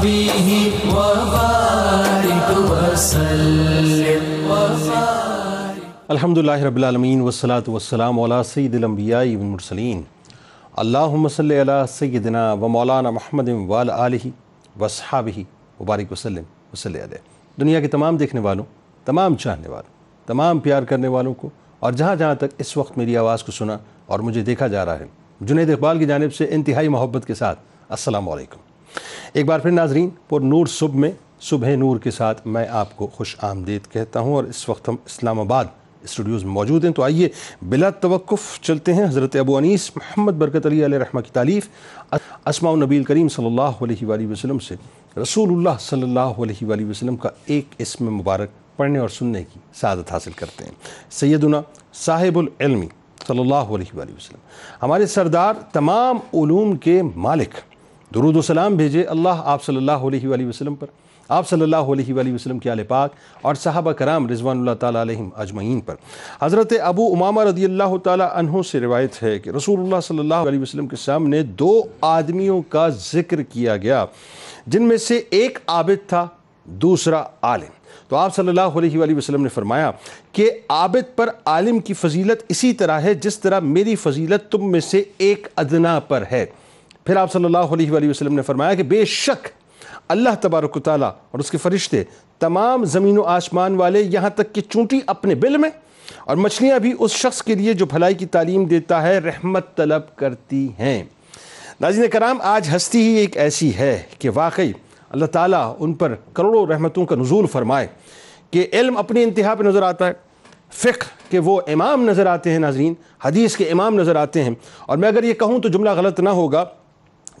وصحبه وبارك وسلم وبارك الحمد لله رب العالمين والصلاة والسلام على سيد الأنبياء والمرسلين اللهم صل على سيدنا ومولانا محمد وعلى آله وصحابه وبارك وسلم وصلی علیہ. دنیا کے تمام دیکھنے والوں، تمام چاہنے والوں، تمام پیار کرنے والوں کو اور جہاں جہاں تک اس وقت میری آواز کو سنا اور مجھے دیکھا جا رہا ہے، جنید اقبال کی جانب سے انتہائی محبت کے ساتھ، السلام علیکم. ایک بار پھر ناظرین پر نور صبح میں، صبح نور کے ساتھ میں آپ کو خوش آمدید کہتا ہوں اور اس وقت ہم اسلام آباد اسٹوڈیوز میں موجود ہیں۔ تو آئیے بلا توقف چلتے ہیں۔ حضرت ابو انیس محمد برکت علی علیہ رحمہ کی تعلیف اسماء النبی کریم صلی اللہ علیہ وآلہ وسلم سے۔ رسول اللہ صلی اللہ علیہ وآلہ وسلم کا ایک اسم مبارک پڑھنے اور سننے کی سعادت حاصل کرتے ہیں۔ سیدنا صاحب العلمی صلی اللہ علیہ وآلہ وسلم۔ ہمارے سردار تمام علوم کے مالک۔ درود و سلام بھیجے اللہ آپ صلی اللہ علیہ وآلہ وسلم پر۔ آپ صلی اللہ علیہ وآلہ وسلم کے آل پاک اور صحابہ کرام رضوان اللہ تعالیٰ علیہم اجمعین پر۔ حضرت ابو امامہ رضی اللہ تعالیٰ عنہ سے روایت ہے کہ رسول اللہ صلی اللہ علیہ وسلم کے سامنے دو آدمیوں کا ذکر کیا گیا، جن میں سے ایک عابد تھا، دوسرا عالم۔ تو آپ صلی اللہ علیہ وآلہ وسلم نے فرمایا کہ عابد پر عالم کی فضیلت اسی طرح ہے جس طرح میری فضیلت تم میں سے ایک ادنا پر ہے۔ پھر آپ صلی اللہ علیہ وآلہ وسلم نے فرمایا کہ بے شک اللہ تبارک و تعالیٰ اور اس کے فرشتے تمام زمین و آسمان والے یہاں تک کہ چونٹی اپنے بل میں اور مچھلیاں بھی اس شخص کے لیے جو بھلائی کی تعلیم دیتا ہے، رحمت طلب کرتی ہیں۔ ناظرین کرام، آج ہستی ہی ایک ایسی ہے کہ واقعی اللہ تعالیٰ ان پر کروڑوں رحمتوں کا نزول فرمائے کہ علم اپنی انتہا پہ نظر آتا ہے، فقہ کہ وہ امام نظر آتے ہیں ناظرین، حدیث کے امام نظر آتے ہیں۔ اور میں اگر یہ کہوں تو جملہ غلط نہ ہوگا۔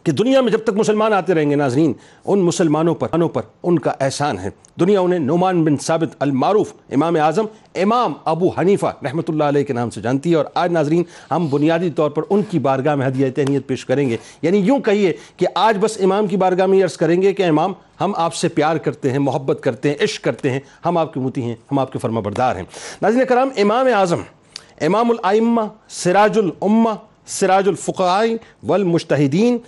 کہ دنیا میں جب تک مسلمان آتے رہیں گے ناظرین، ان مسلمانوں پر انوں پر ان کا احسان ہے۔ دنیا انہیں نعمان بن ثابت المعروف، امام اعظم، امام ابو حنیفہ رحمۃ اللہ علیہ کے نام سے جانتی ہے۔ اور آج ناظرین، ہم بنیادی طور پر ان کی بارگاہ میں ہدیہ تہنیت پیش کریں گے۔ یعنی یوں کہیے کہ آج بس امام کی بارگاہ میں عرض کریں گے کہ امام، ہم آپ سے پیار کرتے ہیں، محبت کرتے ہیں، عشق کرتے ہیں، ہم آپ کے متی ہیں، ہم آپ کے فرما بردار ہیں۔ ناظرین کرام، امام اعظم، امام الائمہ، سراج الامہ سراج الفقائے والمجتہدین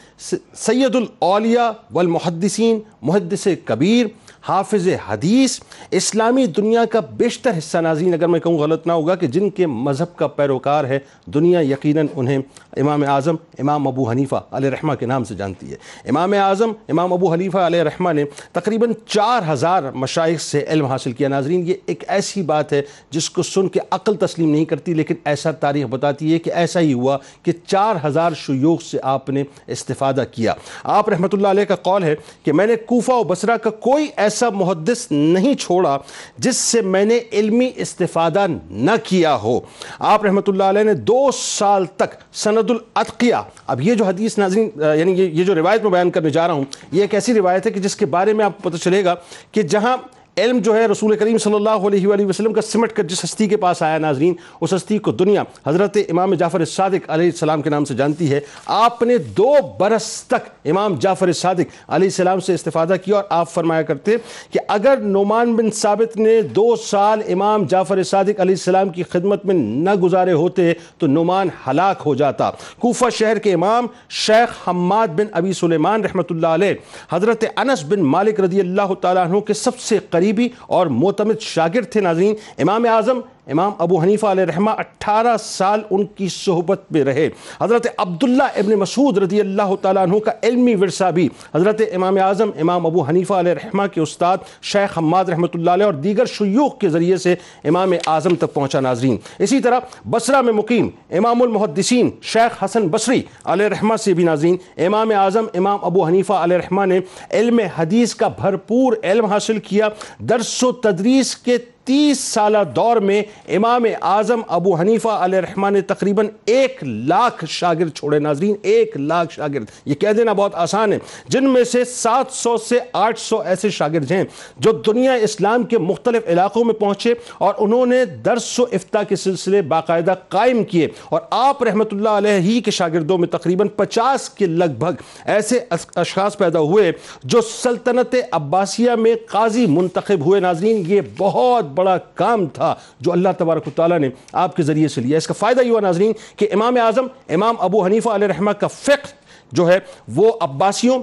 سید الاولیاء والمحدثین محدث کبیر حافظ حدیث اسلامی دنیا کا بیشتر حصہ ناظرین، اگر میں کہوں غلط نہ ہوگا کہ جن کے مذہب کا پیروکار ہے، دنیا یقیناً انہیں امام اعظم، امام ابو حنیفہ علیہ رحمہ کے نام سے جانتی ہے۔ امام اعظم، امام ابو حنیفہ علیہ رحمہ نے تقریباً چار ہزار مشائق سے علم حاصل کیا۔ ناظرین، یہ ایک ایسی بات ہے جس کو سن کے عقل تسلیم نہیں کرتی، لیکن ایسا تاریخ بتاتی ہے کہ ایسا ہی ہوا کہ چار ہزار شیوخ سے آپ نے استفادہ کیا۔ آپ رحمۃ اللہ علیہ کا قول ہے کہ میں نے کوفہ و بصرہ کا کوئی ایسا محدث نہیں چھوڑا جس سے میں نے علمی استفادہ نہ کیا ہو۔ آپ رحمت اللہ علیہ نے دو سال تک سند العطقیہ اب یہ جو حدیث ناظرین یعنی یہ جو روایت میں بیان کرنے جا رہا ہوں، یہ ایک ایسی روایت ہے کہ جس کے بارے میں آپ کو پتہ چلے گا کہ جہاں علم جو ہے رسول کریم صلی اللہ علیہ وآلہ وسلم کا سمٹ کر جس ہستی کے پاس آیا ناظرین، اس ہستی کو دنیا حضرت امام جعفر صادق علیہ السلام کے نام سے جانتی ہے۔ آپ نے دو برس تک امام جعفر صادق علیہ السلام سے استفادہ کیا اور آپ فرمایا کرتے کہ اگر نعمان بن ثابت نے دو سال امام جعفر صادق علیہ السلام کی خدمت میں نہ گزارے ہوتے تو نعمان ہلاک ہو جاتا۔ کوفہ شہر کے امام شیخ حماد بن ابی سلیمان رحمۃ اللہ علیہ، حضرت انس بن مالک رضی اللہ تعالیٰ عنہ کے سب سے قریبی اور معتمد شاگرد تھے ناظرین امام اعظم امام ابو حنیفہ علیہ رحمہ اٹھارہ سال ان کی صحبت میں رہے۔ حضرت عبداللہ ابن مسعود رضی اللہ تعالیٰ عنہ کا علمی ورثہ بھی۔ حضرت امام اعظم، امام ابو حنیفہ علیہ رحمہ کے استاد شیخ حماد رحمۃ اللہ علیہ اور دیگر شیوخ کے ذریعے سے امام اعظم تک پہنچا ناظرین۔ اسی طرح بصرہ میں مقیم امام المحدثین شیخ حسن بصری علیہ رحمہ سے بھی ناظرین۔ امام اعظم، امام ابو حنیفہ علیہ رحمہ نے علم حدیث کا بھرپور علم حاصل کیا۔ درس و تدریس کے تیس سالہ دور میں امام اعظم ابو حنیفہ علیہ الرحمٰ نے تقریباً ایک لاکھ شاگرد چھوڑے، ناظرین، ایک لاکھ شاگرد۔ یہ کہہ دینا بہت آسان ہے۔ جن میں سے سات سو سے آٹھ سو ایسے شاگرد ہیں جو دنیا اسلام کے مختلف علاقوں میں پہنچے اور انہوں نے درس و افتاح کے سلسلے باقاعدہ قائم کیے۔ اور آپ رحمۃ اللہ علیہ ہی کے شاگردوں میں تقریباً پچاس کے لگ بھگ ایسے اشخاص پیدا ہوئے جو سلطنت عباسیہ میں قاضی منتخب ہوئے۔ ناظرین، یہ بہت بڑا کام تھا جو اللہ تبارک و تعالیٰ نے آپ کے ذریعے سے لیا۔ اس کا فائدہ یہ ہوا ناظرین کہ امام اعظم، امام ابو حنیفہ علیہ رحمہ کا فقہ جو ہے، وہ عباسیوں،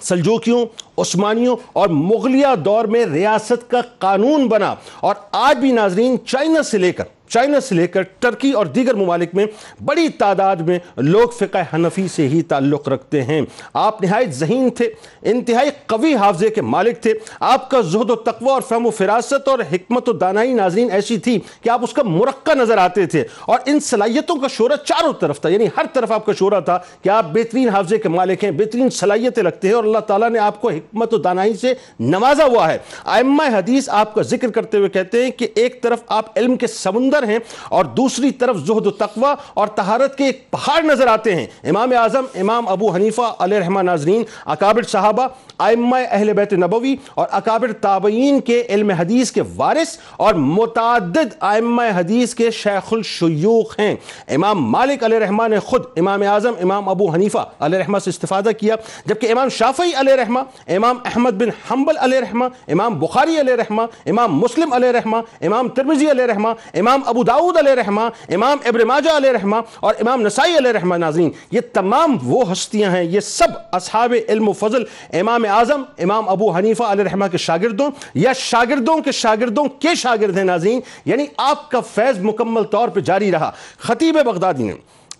سلجوکیوں، عثمانیوں اور مغلیہ دور میں ریاست کا قانون بنا۔ اور آج بھی ناظرین، چائنا سے لے کر چائنا سے لے کر ٹرکی اور دیگر ممالک میں بڑی تعداد میں لوگ فقہ حنفی سے ہی تعلق رکھتے ہیں۔ آپ نہایت ذہین تھے، انتہائی قوی حافظے کے مالک تھے۔ آپ کا زہد و تقوی اور فہم و فراست اور حکمت و دانائی ناظرین ایسی تھی کہ آپ اس کا مرقع نظر آتے تھے۔ اور ان صلاحیتوں کا شعرہ چاروں طرف تھا یعنی ہر طرف آپ کا شعرہ تھا کہ آپ بہترین حافظے کے مالک ہیں، بہترین صلاحیتیں رکھتے ہیں اور اللہ تعالیٰ نے آپ کو حکمت و دانائی سے نوازا ہوا ہے۔ آئمہ حدیث آپ کا ذکر کرتے ہوئے کہتے ہیں کہ ایک طرف آپ علم کے سمندر ہیں اور دوسری طرف زہد و تقوی اور طہارت کے ایک پہاڑ نظر آتے ہیں۔ امام اعظم، امام ابو حنیفہ علیہ رحمہ ناظرین، اکابر صحابہ، ائمہ اہل بیت نبوی اور اکابر تابعین کے علم حدیث کے وارث اور متعدد ائمہ حدیث کے شیخ الشیوخ ہیں۔ امام مالک علیہ رحمہ نے خود امام اعظم، امام ابو حنیفہ علیہ رحمہ سے استفادہ کیا، جبکہ امام شافعی علیہ رحمہ، امام احمد بن حنبل علیہ رحمہ، امام بخاری علیہ رحمہ، امام مسلم علیہ رحمہ، امام ترمزی علیہ رحمہ، امام ابو داود علیہ رحمہ امام ابن ماجہ علیہ رحمہ اور امام نسائی علیہ رحمہ ناظرین، یہ تمام وہ ہستیاں ہیں، یہ سب اصحاب علم و فضل امام اعظم، امام ابو حنیفہ علیہ رحمہ کے شاگردوں یا شاگردوں کے شاگردوں کے شاگرد ہیں ناظرین یعنی آپ کا فیض مکمل طور پہ جاری رہا۔ خطیب بغدادی نے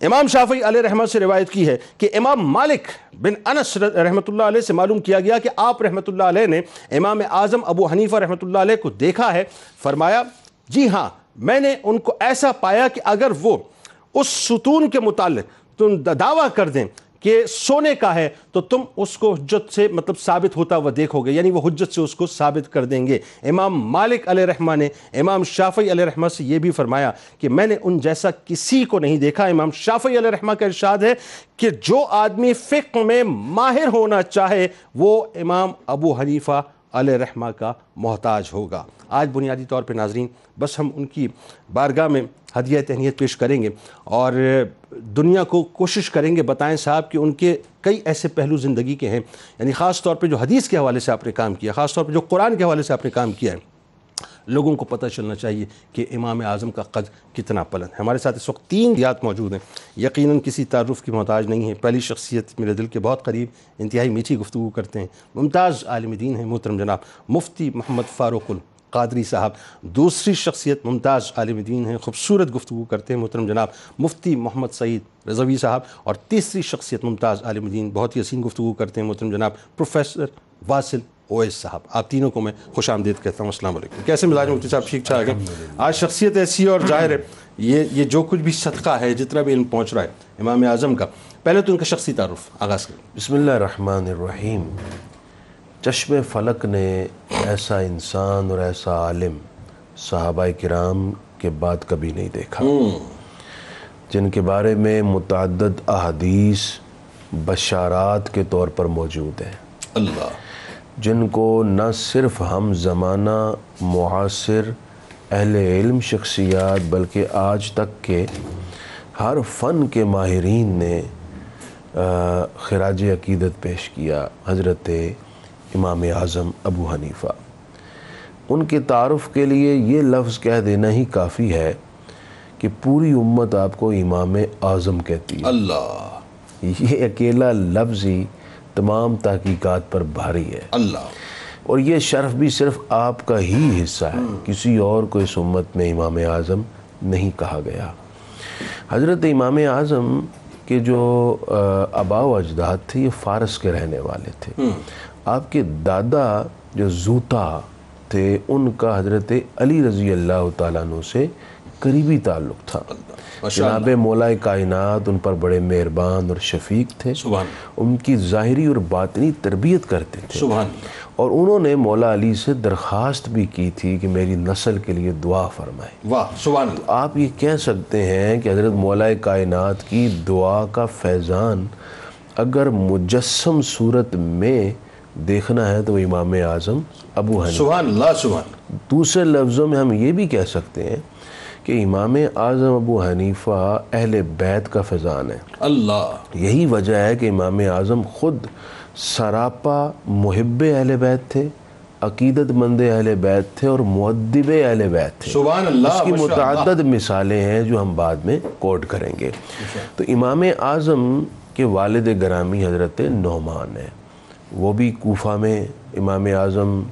امام شافعی علیہ رحمہ سے روایت کی ہے کہ امام مالک بن انس رحمۃ اللہ علیہ سے معلوم کیا گیا کہ آپ رحمۃ اللہ علیہ نے امام اعظم ابو حنیفہ رحمۃ اللہ علیہ کو دیکھا ہے، فرمایا جی ہاں میں نے ان کو ایسا پایا کہ اگر وہ اس ستون کے متعلق تم دعویٰ کر دیں کہ سونے کا ہے، تو تم اس کو حجت سے مطلب ثابت ہوتا ہوا دیکھو گے یعنی وہ حجت سے اس کو ثابت کر دیں گے۔ امام مالک علیہ رحمہ نے، امام شافعی علیہ رحمہ سے یہ بھی فرمایا کہ میں نے ان جیسا کسی کو نہیں دیکھا۔ امام شافعی علیہ رحمہ کا ارشاد ہے کہ جو آدمی فقہ میں ماہر ہونا چاہے، وہ امام ابو حنیفہ علیہ رحمہ کا محتاج ہوگا۔ آج بنیادی طور پہ ناظرین، بس ہم ان کی بارگاہ میں ہدیہ تہنیت پیش کریں گے اور دنیا کو کوشش کریں گے بتائیں صاحب کہ ان کے کئی ایسے پہلو زندگی کے ہیں یعنی خاص طور پہ جو حدیث کے حوالے سے آپ نے کام کیا، خاص طور پہ جو قرآن کے حوالے سے آپ نے کام کیا ہے۔ لوگوں کو پتہ چلنا چاہیے کہ امام اعظم کا قد کتنا پلند ہے۔ ہمارے ساتھ اس وقت تین یاد موجود ہیں۔ یقیناً کسی تعارف کی محتاج نہیں ہے پہلی شخصیت میرے دل کے بہت قریب انتہائی میٹھی گفتگو کرتے ہیں۔ ممتاز عالم دین ہیں محترم جناب۔ مفتی محمد فاروق القادری صاحب۔ دوسری شخصیت ممتاز عالم دین ہیں۔ خوبصورت گفتگو کرتے ہیں محترم جناب۔ مفتی محمد سعید رضوی صاحب۔ اور تیسری شخصیت ممتاز عالم دین، بہت ہی حسین گفتگو کرتے ہیں محترم جناب۔ پروفیسر واصل اویس صاحب آپ تینوں کو میں خوش آمدید کہتا ہوں السلام علیکم۔ کیسے مزاج مفتی صاحب ٹھیک ٹھاک ہے آج شخصیت ایسی ہے اور ظاہر ہے یہ یہ جو کچھ بھی صدقہ ہے جتنا بھی علم پہنچ رہا ہے امام اعظم کا پہلے تو ان کا شخصی تعارف آغاز کریں۔ بسم اللہ الرحمن الرحیم۔ چشم فلک نے ایسا انسان اور ایسا عالم صحابہ کرام کے بعد کبھی نہیں دیکھا۔ جن کے بارے میں متعدد احادیث بشارات کے طور پر موجود ہیں۔ اللہ۔ جن کو نہ صرف ہم زمانہ معاصر اہل علم شخصیات بلکہ آج تک کے ہر فن کے ماہرین نے خراج عقیدت پیش کیا حضرت امام اعظم ابو حنیفہ۔ ان کے تعارف کے لیے یہ لفظ کہہ دینا ہی کافی ہے کہ پوری امت آپ کو امام اعظم کہتی ہے۔ اللہ۔ یہ اکیلا لفظ ہی تمام تحقیقات پر بھاری ہے۔ اللہ۔ اور یہ شرف بھی صرف آپ کا ہی حصہ ہے۔ کسی اور کو اس امت میں امام اعظم نہیں کہا گیا۔ حضرت امام اعظم کے جو آبا و اجداد تھے یہ فارس کے رہنے والے تھے۔ آپ کے دادا جو زوتا تھے ان کا حضرت علی رضی اللہ تعالیٰ عنہ سے قریبی تعلق تھا۔ جناب مولا کائنات ان پر بڑے مہربان اور شفیق تھے۔ سبحان ان کی ظاہری اور باطنی تربیت کرتے تھے۔ سبحان اور انہوں نے مولا علی سے درخواست بھی کی تھی کہ میری نسل کے لیے دعا فرمائے۔ واہ سبحان اللہ۔ آپ یہ کہہ سکتے ہیں کہ حضرت مولا کائنات کی دعا کا فیضان اگر مجسم صورت میں دیکھنا ہے تو امام اعظم ابو حنیفہ۔ سبحان اللہ سبحان دوسرے لفظوں میں ہم یہ بھی کہہ سکتے ہیں کہ امام اعظم ابو حنیفہ اہل بیت کا فیضان ہے۔ اللہ۔ یہی وجہ ہے کہ امام اعظم خود سراپا محب اہل بیت تھے عقیدت مند اہل بیت تھے اور معدب اہل بیت تھے۔ سبحان اللہ اس کی ماشاء اللہ۔ متعدد مثالیں ہیں جو ہم بعد میں کوٹ کریں گے۔ تو امام اعظم کے والد گرامی حضرت نعمان ہیں۔ وہ بھی کوفہ میں امام اعظم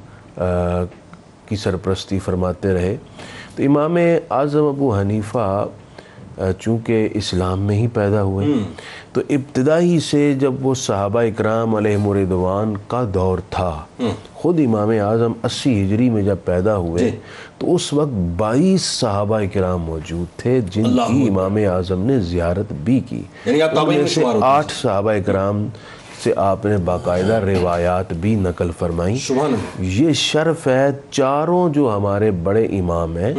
کی سرپرستی فرماتے رہے۔ تو امام اعظم ابو حنیفہ چونکہ اسلام میں ہی پیدا ہوئے تو ابتدائی سے جب وہ صحابہ اکرام علیہ مردوان کا دور تھا خود امام اعظم اسی ہجری میں جب پیدا ہوئے تو اس وقت بائیس صحابہ اکرام موجود تھے جن کی امام اعظم نے زیارت بھی کی۔ یعنی۔ آٹھ صحابہ اکرام سے آپ نے باقاعدہ روایات بھی نقل اللہ۔ یہ شرف ہے چاروں جو ہمارے بڑے امام ہیں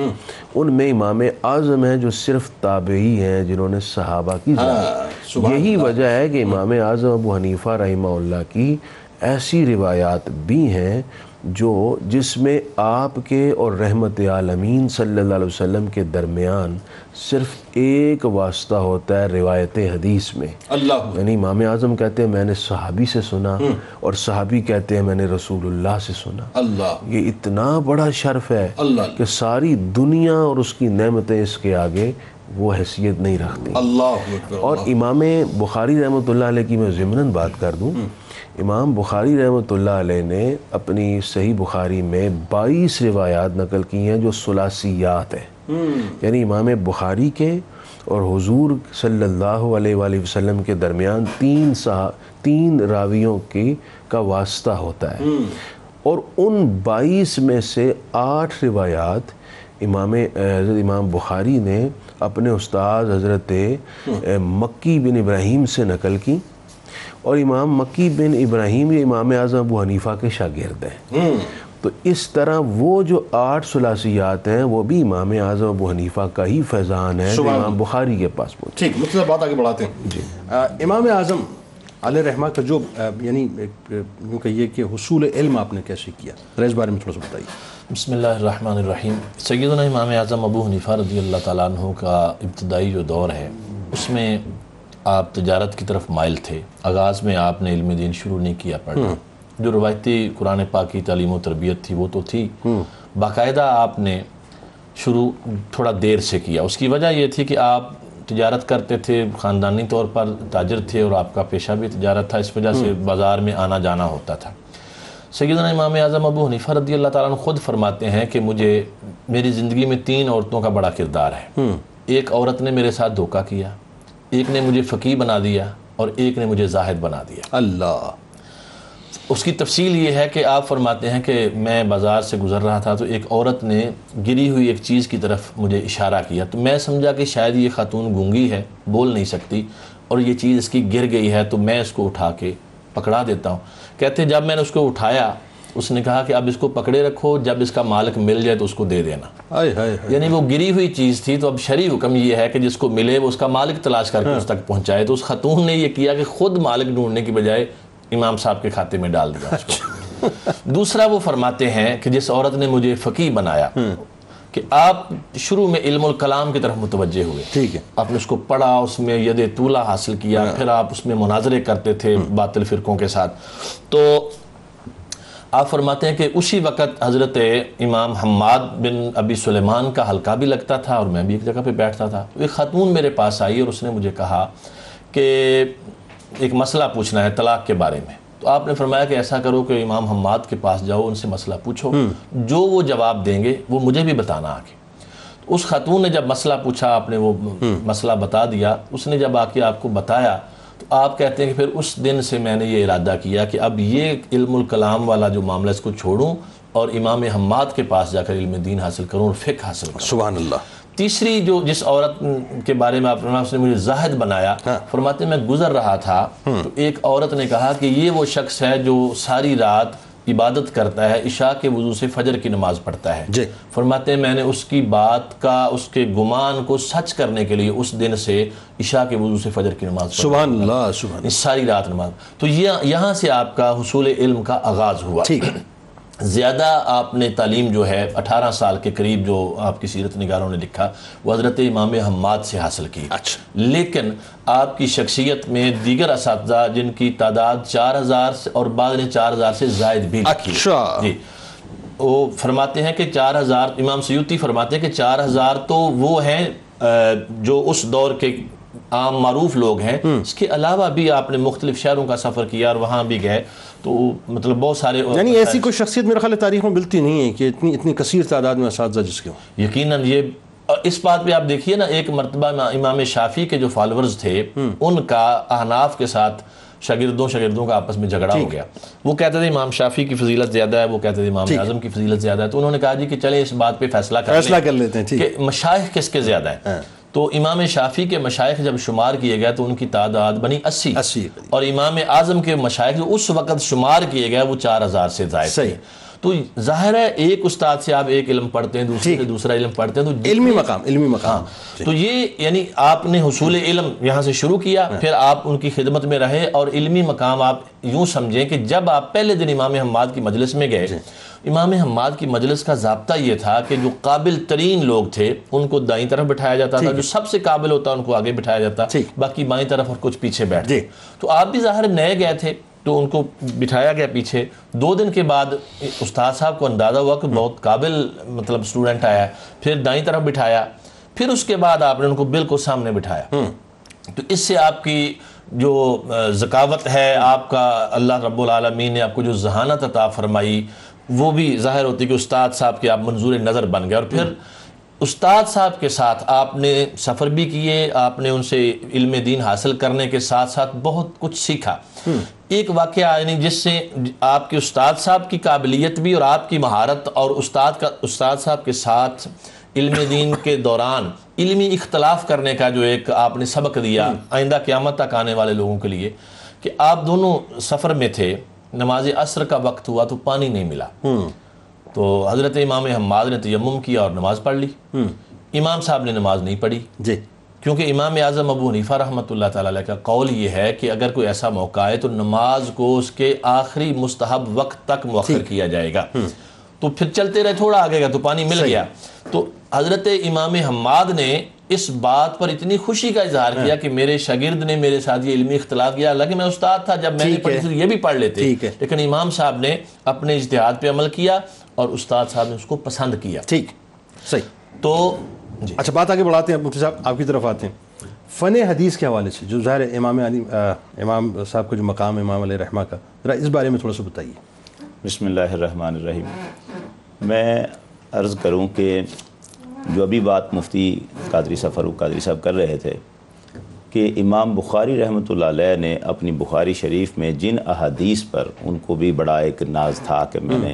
ان میں امام اعظم ہیں جو صرف تابعی ہیں جنہوں نے صحابہ کی ہاں، یہی وجہ ہے کہ امام اعظم ابو حنیفہ رحمہ اللہ کی ایسی روایات بھی ہیں جو جس میں آپ کے اور رحمت عالمین صلی اللہ علیہ وسلم کے درمیان صرف ایک واسطہ ہوتا ہے روایت حدیث میں۔ اللہ۔ یعنی امام اعظم کہتے ہیں میں نے صحابی سے سنا اور صحابی کہتے ہیں میں نے رسول اللہ سے سنا۔ اللہ۔ یہ اتنا بڑا شرف ہے اللہ۔ کہ ساری دنیا اور اس کی نعمتیں اس کے آگے وہ حیثیت نہیں رکھتی۔ اللہ اور امام بخاری رحمۃ اللہ علیہ کی میں ضمناً بات کر دوں۔ امام بخاری رحمۃ اللہ علیہ نے اپنی صحیح بخاری میں بائیس روایات نقل کی ہیں جو ثلاثیات ہیں۔ یعنی امام بخاری کے اور حضور صلی اللہ علیہ وآلہ وسلم کے درمیان تین سا تین راویوں کی کا واسطہ ہوتا ہے۔ اور ان بائیس میں سے آٹھ روایات امام حضرت امام بخاری نے اپنے استاد حضرت مکی بن ابراہیم سے نقل کی۔ اور امام مکی بن ابراہیم یہ امام اعظم ابو حنیفہ کے شاگرد ہیں۔ تو اس طرح وہ جو آٹھ ثلاثیات ہیں وہ بھی امام اعظم ابو حنیفہ کا ہی فیضان ہے امام بخاری کے پاس پہنچے ٹھیک مطلب بات آگے بڑھاتے ہیں۔ جی۔ امام اعظم علیہ رحمہ کا جو یعنی یوں کہیے کہ حصول علم آپ نے کیسے کیا؟ ذرا اس بارے میں تھوڑا سا بتائیے۔ بسم اللہ الرحمن الرحیم۔ سیدنا امام اعظم ابو حنیفہ رضی اللہ تعالیٰ عنہ کا ابتدائی جو دور ہے اس میں آپ تجارت کی طرف مائل تھے۔ آغاز میں آپ نے علم دین شروع نہیں کیا پڑھنا جو روایتی قرآن پاک کی تعلیم و تربیت تھی وہ تو تھی۔ باقاعدہ آپ نے شروع تھوڑا دیر سے کیا۔ اس کی وجہ یہ تھی کہ آپ تجارت کرتے تھے خاندانی طور پر تاجر تھے اور آپ کا پیشہ بھی تجارت تھا اس وجہ سے بازار میں آنا جانا ہوتا تھا۔ سیدنا امام اعظم ابو حنیفہ رضی اللہ تعالیٰ عنہ خود فرماتے ہیں کہ مجھے میری زندگی میں تین عورتوں کا بڑا کردار ہے۔ ایک عورت نے میرے ساتھ دھوکہ کیا ایک نے مجھے فقی بنا دیا اور ایک نے مجھے زاہد بنا دیا۔ اللہ۔ اس کی تفصیل یہ ہے کہ آپ فرماتے ہیں کہ میں بازار سے گزر رہا تھا تو ایک عورت نے گری ہوئی ایک چیز کی طرف مجھے اشارہ کیا۔ تو میں سمجھا کہ شاید یہ خاتون گونگی ہے بول نہیں سکتی اور یہ چیز اس کی گر گئی ہے تو میں اس کو اٹھا کے پکڑا دیتا ہوں۔ کہتے ہیں جب میں نے اس کو اٹھایا اس نے کہا کہ اب اس کو پکڑے رکھو جب اس کا مالک مل جائے تو اس کو دے دینا۔ یعنی وہ گری ہوئی چیز تھی تو اب شرعی حکم یہ ہے کہ جس کو ملے وہ اس کا مالک تلاش کر کے اس تک پہنچائے۔ تو اس خاتون نے یہ کیا کہ خود مالک ڈھونڈنے کی بجائے امام صاحب کے کھاتے میں ڈال دیا اس کو۔ دوسرا وہ فرماتے ہیں کہ جس عورت نے مجھے فقی بنایا کہ آپ شروع میں علم الکلام کی طرف متوجہ ہوئے۔ ٹھیک ہے۔ آپ نے اس کو پڑھا اس میں ید طولہ حاصل کیا پھر آپ اس میں مناظرے کرتے تھے باطل فرقوں کے ساتھ۔ تو آپ فرماتے ہیں کہ اسی وقت حضرت امام حماد بن ابی سلیمان کا حلقہ بھی لگتا تھا اور میں بھی ایک جگہ پہ بیٹھتا تھا۔ ایک خاتون میرے پاس آئی اور اس نے مجھے کہا کہ ایک مسئلہ پوچھنا ہے طلاق کے بارے میں۔ تو آپ نے فرمایا کہ ایسا کرو کہ امام حماد کے پاس جاؤ ان سے مسئلہ پوچھو۔ جو وہ جواب دیں گے وہ مجھے بھی بتانا آگے۔ اس خاتون نے جب مسئلہ پوچھا آپ نے وہ مسئلہ بتا دیا۔ اس نے جب آ کے آپ کو بتایا تو آپ کہتے ہیں کہ پھر اس دن سے میں نے یہ ارادہ کیا کہ اب یہ علم الکلام والا جو معاملہ اس کو چھوڑوں اور امام حماد کے پاس جا کر علم دین حاصل کروں اور فقہ حاصل کروں۔ سبحان اللہ۔ تیسری جو جس عورت کے بارے میں آپ اس نے مجھے زاہد بنایا فرماتے ہیں میں گزر رہا تھا تو ایک عورت نے کہا کہ یہ وہ شخص ہے جو ساری رات عبادت کرتا ہے عشاء کے وضو سے فجر کی نماز پڑھتا ہے۔ جی۔ فرماتے ہیں میں نے اس کی بات کا اس کے گمان کو سچ کرنے کے لیے اس دن سے عشاء کے وضو سے فجر کی نماز سبحان اللہ سبحان اللہ۔ ساری رات نماز۔ تو یہ یہاں سے آپ کا حصول علم کا آغاز ہوا۔ ٹھیک زیادہ آپ نے تعلیم جو ہے اٹھارہ سال کے قریب جو آپ کی سیرت نگاروں نے لکھا وہ حضرت امام حماد سے حاصل کی۔ اچھا۔ لیکن آپ کی شخصیت میں دیگر اساتذہ جن کی تعداد چار ہزار اور بعض نے چار ہزار سے زائد بھی لکھی۔ اچھا۔ جی۔ وہ فرماتے ہیں کہ چار ہزار امام سیوتی فرماتے ہیں کہ چار ہزار تو وہ ہیں جو اس دور کے عام معروف لوگ ہیں۔ اس کے علاوہ بھی آپ نے مختلف شہروں کا سفر کیا اور وہاں بھی گئے۔ تو مطلب بہت سارے یعنی ایسی کوئی شخصیت میرے خیال تاریخ میں ملتی نہیں ہے کہ اتنی اتنی کثیر تعداد میں اساتذہ جس کے ہوں۔ یقیناً یہ اس بات پہ آپ دیکھیے نا ایک مرتبہ امام شافی کے جو فالورز تھے ان کا احناف کے ساتھ شاگردوں شاگردوں کا آپس میں جھگڑا ہو گیا۔ وہ کہتے تھے امام شافی کی فضیلت زیادہ ہے وہ کہتے تھے امام اعظم کی فضیلت زیادہ ہے۔ تو انہوں نے کہا جی کہ چلیں اس بات پہ فیصلہ کر لیتے ہیں کہ مشائخ کس کے زیادہ ہیں؟ تو امام شافی کے مشائخ جب شمار کیے گئے تو ان کی تعداد بنی اسی اسی اور امام اعظم کے مشائخ جو اس وقت شمار کیے گئے وہ چار ہزار سے زائد تھے۔ صحیح۔ تو ظاہر ہے ایک استاد سے آپ ایک علم پڑھتے ہیں دوسرے سے دوسرا علم پڑھتے ہیں تو علمی مقام علمی مقام۔ تو یہ یعنی آپ نے حصول علم یہاں سے شروع کیا پھر آپ ان کی خدمت میں رہے اور علمی مقام آپ یوں سمجھیں کہ جب آپ پہلے دن امام حماد کی مجلس میں گئے امام حماد کی مجلس کا ضابطہ یہ تھا کہ جو قابل ترین لوگ تھے ان کو دائیں طرف بٹھایا جاتا تھا جو سب سے قابل ہوتا ان کو آگے بٹھایا جاتا۔ باقی بائیں طرف اور کچھ پیچھے بیٹھتے جی۔ تو آپ بھی ظاہر نئے گئے تھے تو ان کو بٹھایا گیا پیچھے۔ دو دن کے بعد استاد صاحب کو اندازہ ہوا کہ بہت قابل مطلب سٹوڈنٹ آیا ہے۔ پھر دائیں طرف بٹھایا پھر اس کے بعد آپ نے ان کو بالکل سامنے بٹھایا۔ تو اس سے آپ کی جو ذکاوت ہے آپ کا اللہ رب العالمین نے آپ کو جو ذہانت عطا فرمائی وہ بھی ظاہر ہوتی کہ استاد صاحب کے آپ منظور نظر بن گئے اور پھر استاد صاحب کے ساتھ آپ نے سفر بھی کیے آپ نے ان سے علم دین حاصل کرنے کے ساتھ ساتھ بہت کچھ سیکھا۔ ایک واقعہ یعنی جس سے آپ کے استاد صاحب کی قابلیت بھی اور آپ کی مہارت اور استاد کا استاد صاحب کے ساتھ علم دین کے دوران علمی اختلاف کرنے کا جو ایک آپ نے سبق دیا آئندہ قیامت تک آنے والے لوگوں کے لیے کہ آپ دونوں سفر میں تھے۔ نماز عصر کا وقت ہوا تو پانی نہیں ملا۔ تو حضرت امام حماد نے تیمم کیا اور نماز پڑھ لی۔ امام صاحب نے نماز نہیں پڑھی۔ جی۔ کیونکہ امام اعظم ابو حنیفہ رحمۃ اللہ تعالیٰ علیہ کا قول یہ ہے کہ اگر کوئی ایسا موقع آئے تو نماز کو اس کے آخری مستحب وقت تک مؤخر کیا جائے گا۔ تو پھر چلتے رہے تھوڑا آگے گا تو پانی مل گیا۔ تو حضرت امام حماد نے اس بات پر اتنی خوشی کا اظہار کیا کہ میرے شاگرد نے میرے ساتھ یہ علمی اختلاف کیا. حالانکہ میں استاد تھا جب میں نے پڑھی یہ بھی پڑھ لیتے۔ لیکن امام صاحب نے اپنے اجتہاد پہ عمل کیا اور استاد صاحب نے اس کو پسند کیا. ٹھیک. صحیح. تو جی. اچھا بات آگے بڑھاتے ہیں. مفتی صاحب آپ کی طرف آتے ہیں. فن حدیث کے حوالے سے جو ظاہر ہے امام علی امام صاحب کا جو مقام ہے امام علیہ رحمہ کا ذرا اس بارے میں تھوڑا سا بتائیے. بسم اللہ الرحمن الرحیم. میں عرض کروں کہ جو ابھی بات مفتی قادری صاحب، فاروق قادری صاحب کر رہے تھے کہ امام بخاری رحمۃ اللہ علیہ نے اپنی بخاری شریف میں جن احادیث پر ان کو بھی بڑا ایک ناز تھا کہ میں نے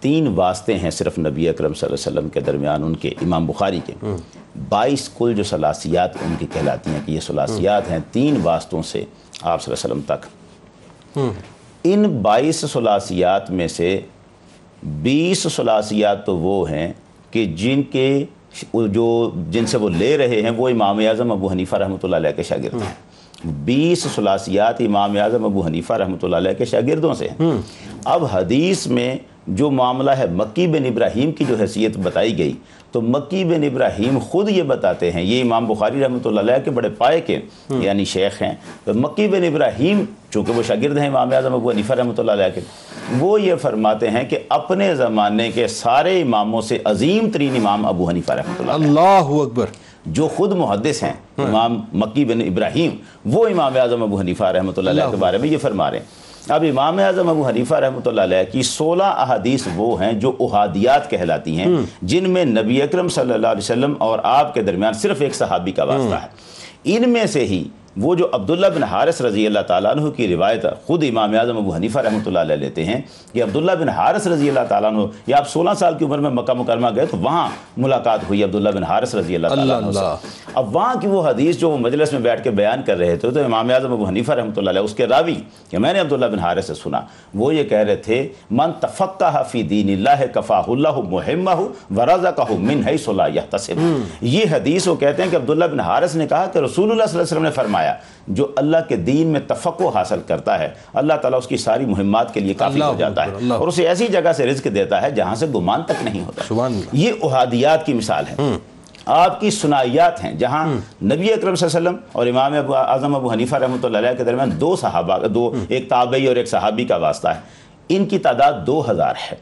تین واسطے ہیں صرف نبی اکرم صلی اللہ علیہ وسلم کے درمیان ان کے، امام بخاری کے۔ بائیس کل جو سلاسیات ان کی کہلاتی ہیں کہ یہ سلاسیات ہیں، تین واسطوں سے آپ صلی اللہ علیہ وسلم تک۔ ان بائیس سلاسیات میں سے بیس سلاسیات تو وہ ہیں کہ جن کے جو جن سے وہ لے رہے ہیں وہ امام اعظم ابو حنیفہ رحمۃ اللہ علیہ کے شاگرد ہیں۔ بیس سلاسیات امام اعظم ابو حنیفہ رحمۃ اللہ علیہ کے شاگردوں سے ہیں۔ اب حدیث میں جو معاملہ ہے مکی بن ابراہیم کی جو حیثیت بتائی گئی تو مکی بن ابراہیم خود یہ بتاتے ہیں یہ امام بخاری رحمۃ اللہ علیہ کے بڑے پائے کے یعنی شیخ ہیں۔ تو مکی بن ابراہیم چونکہ وہ شاگرد ہیں امام اعظم ابو حنیفہ رحمۃ اللہ علیہ کے وہ یہ فرماتے ہیں کہ اپنے زمانے کے سارے اماموں سے عظیم ترین امام ابو حنیفہ رحمۃ اللہ اللہ اکبر۔ جو خود محدث ہیں امام مکی بن ابراہیم وہ امام اعظم ابو حنیفہ رحمۃ اللہ علیہ کے بارے میں یہ فرما رہے ہیں۔ اب امام اعظم ابو حنیفہ رحمۃ اللہ علیہ کی سولہ احادیث وہ ہیں جو احادیات کہلاتی ہیں جن میں نبی اکرم صلی اللہ علیہ وسلم اور آپ کے درمیان صرف ایک صحابی کا واسطہ ہے۔ ان میں سے ہی وہ جو عبداللہ بن حارث رضی اللہ تعالیٰ عنہ کی روایت خود امام اعظم ابو حنیفہ رحمۃ اللہ علیہ لیتے ہیں کہ عبداللہ بن حارث رضی اللہ تعالیٰ عنہ یا آپ سولہ سال کی عمر میں مکہ مکرمہ گئے تو وہاں ملاقات ہوئی عبداللہ بن حارث رضی اللہ تعالیٰ عنہ سے۔ اب وہاں کی وہ حدیث جو وہ مجلس میں بیٹھ کے بیان کر رہے تھے تو امام اعظم ابو حنیفہ رحمۃ اللہ علیہ اس کے راوی کہ میں نے عبداللہ بن حارث سے سنا وہ یہ کہہ رہے تھے من تفقہ فی دین اللہ کفاہ اللہ محمہ ورزقہ من حیث لا یحتسب. یہ حدیث وہ کہتے ہیں کہ عبداللہ بن حارث نے کہا کہ رسول اللہ صلی اللہ علیہ وسلم نے فرمایا جو اللہ کے دین میں تفقع حاصل کرتا ہے اللہ تعالیٰ اس کی ساری مہمات کے لیے کافی ہو جاتا ہے اور اسے ایسی جگہ سے رزق دیتا ہے جہاں سے گمان تک نہیں ہوتا۔ یہ احادیات کی مثال ہے۔ آپ کی سنائیات ہیں جہاں نبی اکرم صلی اللہ علیہ وسلم اور امام ابو اعظم ابو حنیفہ رحمۃ اللہ علیہ کے درمیان دو صحابہ دو ایک تابعی اور ایک صحابی کا واسطہ ہے۔ ان کی تعداد دو ہزار ہے۔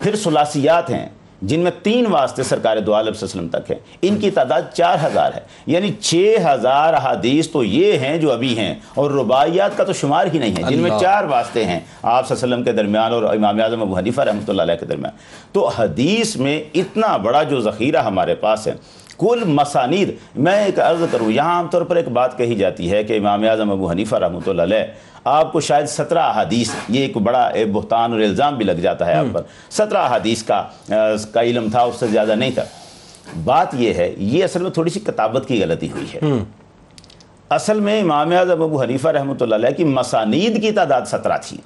پھر سلاسیات ہیں۔ جن میں تین واسطے سرکار دو عالم صلی اللہ علیہ وسلم تک ہیں ان کی تعداد چار ہزار ہے۔ یعنی چھ ہزار احادیث تو یہ ہیں جو ابھی ہیں اور رباعیات کا تو شمار ہی نہیں ہے جن میں۔ چار واسطے ہیں۔ آپ صلی اللہ علیہ وسلم کے درمیان اور امام اعظم ابو حنیفہ رحمۃ اللہ علیہ کے درمیان۔ تو حدیث میں اتنا بڑا جو ذخیرہ ہمارے پاس ہے کل مسانید۔ میں ایک عرض کروں یہاں عام طور پر ایک بات کہی جاتی ہے کہ امام اعظم ابو حنیفہ رحمۃ اللہ علیہ آپ کو شاید سترہ احادیث یہ ایک بڑا بہتان اور الزام بھی لگ جاتا ہے آپ پر۔ سترہ احادیث کا کا علم تھا اس سے زیادہ نہیں تھا۔ بات یہ ہے یہ اصل میں تھوڑی سی کتابت کی غلطی ہوئی ہے۔ اصل میں امام اعظم ابو حنیفہ رحمۃ اللہ علیہ کی مسانید کی تعداد سترہ تھی۔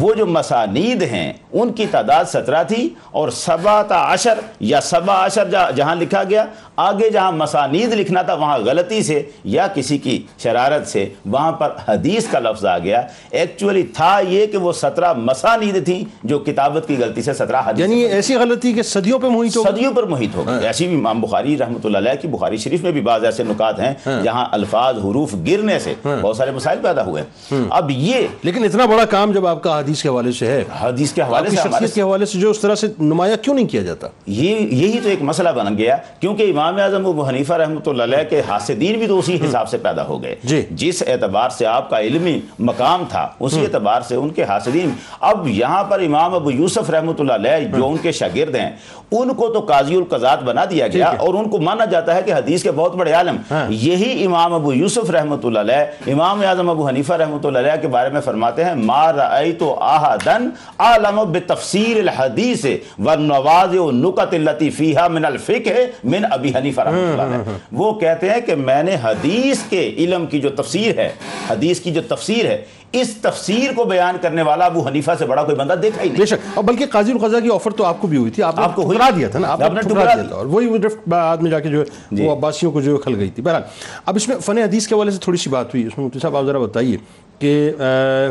وہ جو مسانید ہیں ان کی تعداد سترہ تھی اور سبات عشر یا سبا عشر جہاں لکھا گیا آگے جہاں مسانید لکھنا تھا وہاں غلطی سے یا کسی کی شرارت سے وہاں پر حدیث کا لفظ آ گیا۔ ایکچولی تھا یہ کہ وہ سترہ مسانید تھیں جو کتابت کی غلطی سے سترہ حدیث یعنی ایسی غلطی کہ صدیوں پہ محیط ہو صدیوں پر محیط ہو گئی۔ ایسی بھی امام بخاری رحمۃ اللہ علیہ کی بخاری شریف میں بھی بعض ایسے نکات ہیں جہاں الفاظ حروف گرنے سے بہت سارے مسائل پیدا ہوئے۔ اب یہ لیکن اتنا بڑا کام جب آپ کا حدیث کے حوالے سے ہے حدیث کے حوالے سے شخصیت کے حوالے سے جو اس طرح سے نمایاں کیوں نہیں کیا جاتا؟ یہ یہی تو ایک مسئلہ بن گیا کیونکہ امام اعظم ابو حنیفہ رحمۃ اللہ علیہ کے حاسدین بھی تو اسی حساب سے پیدا ہو گئے۔ جی۔ جس اعتبار سے آپ کا علمی مقام تھا اسی اعتبار سے ان کے حاسدین اب یہاں پر امام ابو یوسف رحمۃ اللہ علیہ جو ان کے شاگرد ہیں ان کو تو قاضی القضات بنا دیا گیا اور ان کو مانا جاتا ہے کہ حدیث کے بہت بڑے عالم۔ یہی امام ابو یوسف یوسف رحمۃ اللہ علیہ، امام اعظم ابو حنیفہ رحمۃ اللہ علیہ کے بارے میں فرماتے ہیں، ما رأیت احدن عالم بتفسیر الحدیث والنواز والنکت التي فيها من الفقہ من ابی حنیفہ رحمۃ اللہ علیہ. وہ کہتے ہیں کہ میں نے حدیث کے علم کی جو تفسیر ہے، حدیث کی جو تفسیر ہے اس تفسیر کو بیان کرنے والا ابو حنیفہ سے بڑا کوئی بندہ دیکھا ہی نہیں۔ بے شک۔ اور بلکہ قاضی القضا کی آفر تو آپ کو بھی ہوئی تھی۔ آپ آپ کو ٹھکرا دیا تھا نا؟ آپ نے ٹھکرا دیا۔ تھا۔ اور وہی ڈرفٹ بعد میں جا کے جو ہے جی۔ وہ عباسیوں کو جو ہے کھل گئی تھی۔ بہرحال اب اس میں فن حدیث کے حوالے سے تھوڑی سی بات ہوئی۔ اس میں مفتی صاحب آپ ذرا بتائیے کہ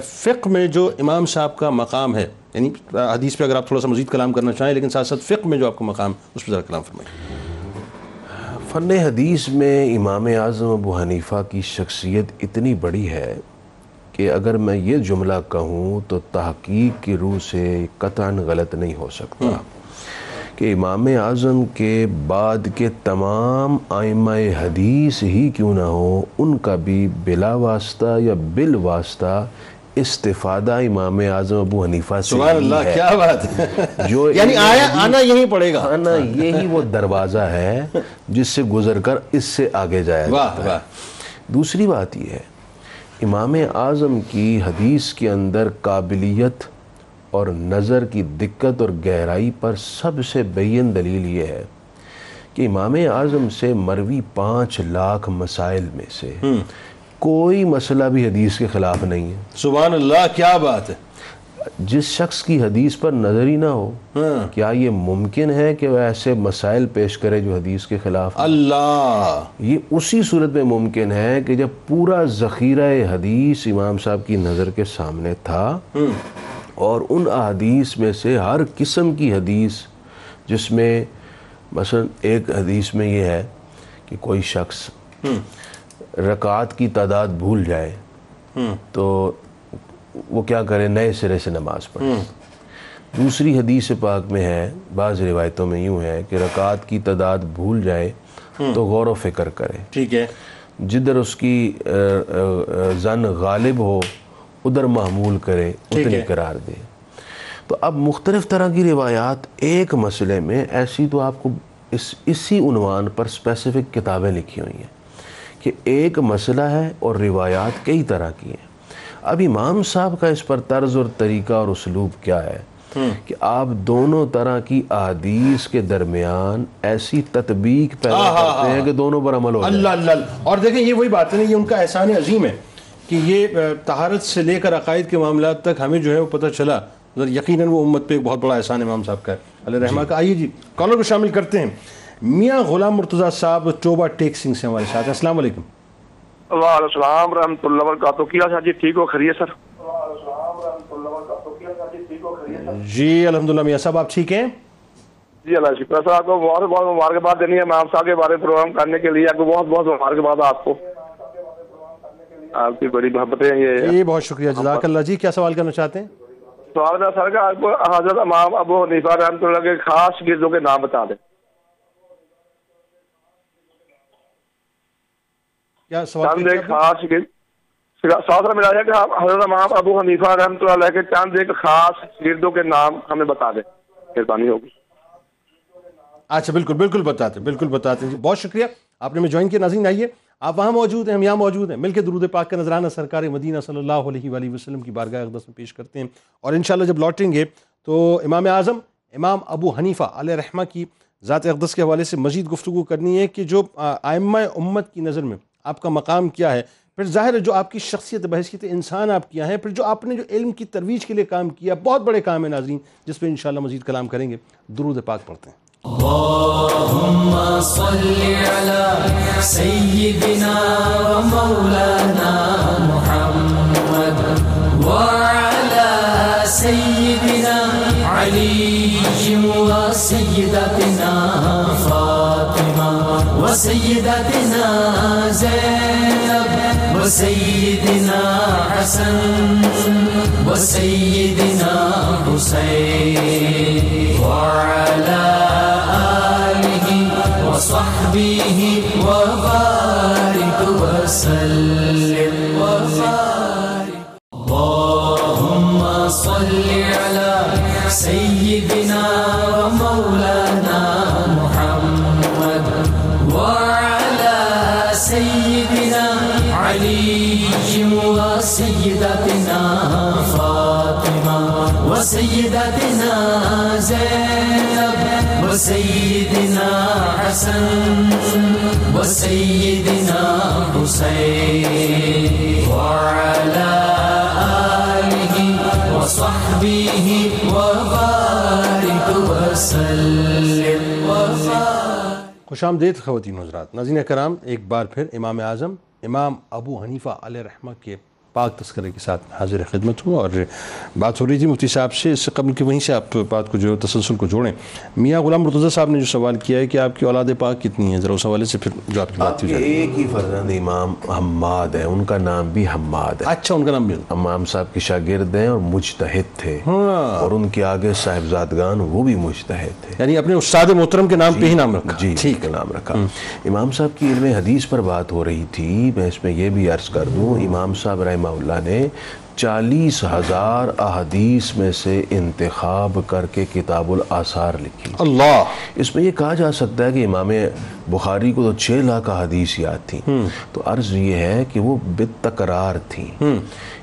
فقہ میں جو امام صاحب کا مقام ہے یعنی حدیث پہ اگر آپ تھوڑا سا مزید کلام کرنا چاہیں لیکن ساتھ ساتھ فقہ میں جو آپ کا مقام اس پہ ذرا کلام فرمائیے۔ فن حدیث میں امام اعظم ابو حنیفہ کی شخصیت اتنی بڑی ہے کہ اگر میں یہ جملہ کہوں تو تحقیق کی روح سے قطعاً غلط نہیں ہو سکتا۔ کہ امام اعظم کے بعد کے تمام آئمہ حدیث ہی کیوں نہ ہو ان کا بھی بلا واسطہ یا بال واسطہ استفادہ امام اعظم ابو حنیفہ سے سبحان اللہ ہے۔ کیا بات۔ ہے جو یعنی آیا آنا یہیں پڑے گا۔ آنا یہی وہ دروازہ ہے جس سے گزر کر اس سے آگے جایا واہ جاتا ہے۔ واہ۔ دوسری بات یہ ہے امام اعظم کی حدیث کے اندر قابلیت اور نظر کی دقت اور گہرائی پر سب سے بین دلیل یہ ہے کہ امام اعظم سے مروی پانچ لاکھ مسائل میں سے کوئی مسئلہ بھی حدیث کے خلاف نہیں ہے۔ سبحان اللہ کیا بات ہے؟ جس شخص کی حدیث پر نظر ہی نہ ہو کیا یہ ممکن ہے کہ وہ ایسے مسائل پیش کرے جو حدیث کے خلاف؟ اللہ۔ یہ اسی صورت میں ممکن ہے کہ جب پورا ذخیرہ حدیث امام صاحب کی نظر کے سامنے تھا اور ان احادیث میں سے ہر قسم کی حدیث جس میں مثلا ایک حدیث میں یہ ہے کہ کوئی شخص رکعات کی تعداد بھول جائے تو وہ کیا کرے نئے سرے سے نماز پڑھے دوسری حدیث پاک میں ہے بعض روایتوں میں یوں ہے کہ رکعات کی تعداد بھول جائے تو غور و فکر کرے ٹھیک ہے۔ جدھر اس کی زن غالب ہو ادھر معمول کرے اتنی۔ قرار دے۔ تو اب مختلف طرح کی روایات ایک مسئلے میں ایسی تو آپ کو اس اسی عنوان پر اسپیسیفک کتابیں لکھی ہوئی ہیں کہ ایک مسئلہ ہے اور روایات کئی طرح کی ہیں۔ اب امام صاحب کا اس پر طرز اور طریقہ اور اسلوب کیا ہے کہ آپ دونوں طرح کی احادیث کے درمیان ایسی تطبیق پیدا کرتے ہیں کہ دونوں پر عمل ہو جائے۔ اللہ اللہ اور دیکھیں یہ وہی بات ہے نا یہ ان کا احسان عظیم ہے کہ یہ طہارت سے لے کر عقائد کے معاملات تک ہمیں جو ہے وہ پتہ چلا۔ یقیناً وہ امت پہ ایک بہت بڑا احسان امام صاحب کا ہے۔ علیہ رحمہ کا۔ آئیے جی کالر کو شامل کرتے ہیں۔ میاں غلام مرتضیٰ صاحب ٹوبا ٹیک سنگھ سے ہمارے ساتھ السلام علیکم۔ وعلیکم السلام رحمۃ اللہ وبرکاتہ۔ کیا جی؟ ٹھیک ہو؟ خیریت سر؟ جی الحمدللہ میاں صاحب آپ ٹھیک ہیں؟ جی اللہ شکر سر آپ کو بہت بہت مبارکباد دینی ہے امام صاحب کے بارے میں پروگرام کرنے کے لیے۔ آپ کو بہت بہت مبارکباد آپ کو۔ آپ کی بڑی محبتیں یہ۔ جی بہت شکریہ۔ جزاک اللہ۔ جی کیا سوال کرنا چاہتے ہیں؟ سوال سر کا آپ کو حضرت امام ابو حنیفہ رحمۃ اللہ کے خاص گردوں کے نام بتا دیں۔ کیا سوال خاص سوال میرا ہے کہ حضرت امام ابو حنیفہ رحمۃ اللہ کے چند ایک خاص گردوں کے نام ہمیں بتا دیں۔ مہربانی ہوگی۔ اچھا بالکل بالکل بتاتے ہیں بالکل بتاتے ہیں۔ جی بہت شکریہ۔ آپ نے ہمیں جوائن کیا ناظرین آئیے۔ آپ وہاں موجود ہیں ہم یہاں موجود ہیں۔ مل کے درود پاک کا نذرانہ سرکار مدینہ صلی اللہ علیہ وآلہ وسلم کی بارگاہ اقدس میں پیش کرتے ہیں۔ اور انشاءاللہ جب لوٹیں گے تو امام اعظم امام ابو حنیفہ علیہ رحمہ کی ذات اقدس کے حوالے سے مزید گفتگو کرنی ہے کہ جو آئمہ امت کی نظر میں آپ کا مقام کیا ہے؟ پھر ظاہر ہے جو آپ کی شخصیت بحثیت انسان آپ کیا ہے، پھر جو آپ نے جو علم کی ترویج کے لیے کام کیا، بہت بڑے کام ہیں ناظرین، جس پہ انشاءاللہ مزید کلام کریں گے۔ درود پاک پڑھتے ہیں۔ اللهم صل على سيدنا ومولانا محمد وعلى سيدنا علي وسيدتنا فاطمة وسيدتنا زينب وسيدنا حسن وسيدنا حسين وعلى آله وصحبه وبارك وسلم. وبارك اللهم صل على سيدنا وسيدتنا زينب وسيدنا حسن و سیدنا وسيدنا حسين وعلى آله وصحبه وبارك وسلم۔ وبارك خوش آمدید خواتین حضرات۔ ناظرین کرام، ایک بار پھر امام اعظم، امام ابو حنیفہ علیہ رحمہ کے پاک تذکرے کے ساتھ حاضر خدمت ہوں اور بات ہو رہی تھی مفتی صاحب سے اس سے قبل کہ وہیں سے آپ بات کو جو تسلسل کو جوڑیں۔ میاں غلام مرتضیٰ صاحب نے جو سوال کیا ہے کہ آپ کی اولاد پاک کتنی ہیں؟ ذرا اس حوالے سے پھر جو آپ کی بات ایک ہی فرزند امام حماد ہے ان کا نام بھی حماد ہے۔ اچھا ان کا نام بھی۔ امام صاحب کے شاگرد ہیں اور مجتہد تھے۔ اور ان کے آگے صاحبزادگان وہ بھی مجتہد تھے۔ یعنی اپنے استاد محترم کے نام پہ ہی نام رکھا۔ جی ٹھیک۔ نام رکھا۔ امام صاحب کی علم حدیث پر بات ہو رہی تھی میں اس میں یہ بھی عرض کر دوں امام صاحب رحمہ اللہ نے چالیس ہزار احادیث میں سے انتخاب کر کے کتاب الآثار لکھی۔ اللہ۔ اس میں یہ کہا جا سکتا ہے کہ امام بخاری کو تو چھ لاکھ حدیث یاد تھی تو عرض یہ ہے کہ وہ بالتکرار تھی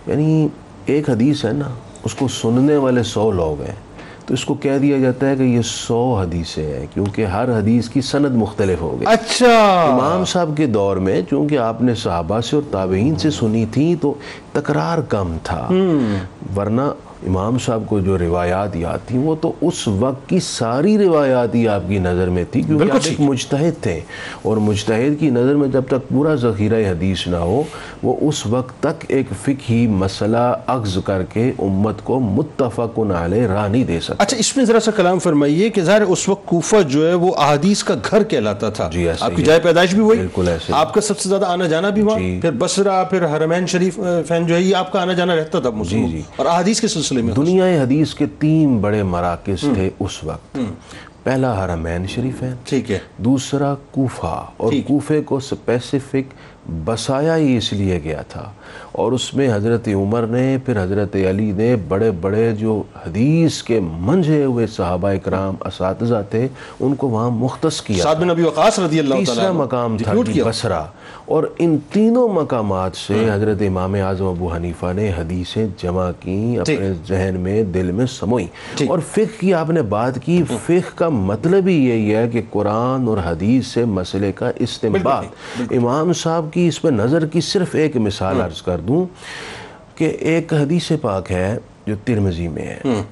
یعنی ایک حدیث ہے نا اس کو سننے والے سو لوگ ہیں۔ تو اس کو کہہ دیا جاتا ہے کہ یہ سو حدیثیں ہیں کیونکہ ہر حدیث کی سند مختلف ہو گئی۔ اچھا۔ امام صاحب کے دور میں چونکہ آپ نے صحابہ سے اور تابعین سے سنی تھی تو تکرار کم تھا۔ ورنہ امام صاحب کو جو روایات یاد تھیں وہ تو اس وقت کی ساری روایات ہی آپ کی نظر میں تھی کیونکہ آپ ایک مجتہد تھے۔ اور مجتہد کی نظر میں جب تک پورا ذخیرہ حدیث نہ ہو وہ اس وقت تک ایک فقہی مسئلہ اخذ کر کے امت کو متفق علیہ راہ نہیں دے سکتا۔ اچھا اس میں ذرا سا کلام فرمائیے کہ ظاہر اس وقت کوفہ جو ہے وہ احادیث کا گھر کہلاتا تھا۔ جی، آپ کی جائے پیدائش بھی وہی بالکل ایسے۔ آپ کا سب سے زیادہ آنا جانا بھی وہاں۔ جی۔ پھر بصرہ پھر حرمین شریف فین جو ہے یہ آپ کا آنا جانا رہتا تھا مسلم جی۔ اور احادیث کے سلسلے میں دنیا حدیث کے تین بڑے مراکز تھے اس وقت۔ پہلا حرمین شریفین ٹھیک ہے۔ دوسرا کوفہ۔ اور۔ کوفے کو سپیسیفک بسایا ہی اس لیے گیا تھا۔ اور اس میں حضرت عمر نے پھر حضرت علی نے بڑے بڑے جو حدیث کے منجھے ہوئے صحابہ اکرام اساتذہ تھے ان کو وہاں مختص کیا سعد بن ابی وقاص رضی اللہ تیسرا مقام تھا جی بصرہ۔ اور ان تینوں مقامات سے حضرت امام اعظم ابو حنیفہ نے حدیثیں جمع کی اپنے ذہن میں دل میں سموئی۔ اور فقہ کی آپ نے بات کی فقہ کا مطلب ہی یہی ہے کہ قرآن اور حدیث سے مسئلے کا استنباط۔ امام صاحب کی اس پہ نظر کی صرف ایک مثال عرض کر دوں کہ ایک حدیث پاک ہے جو ترمزی میں ہے۔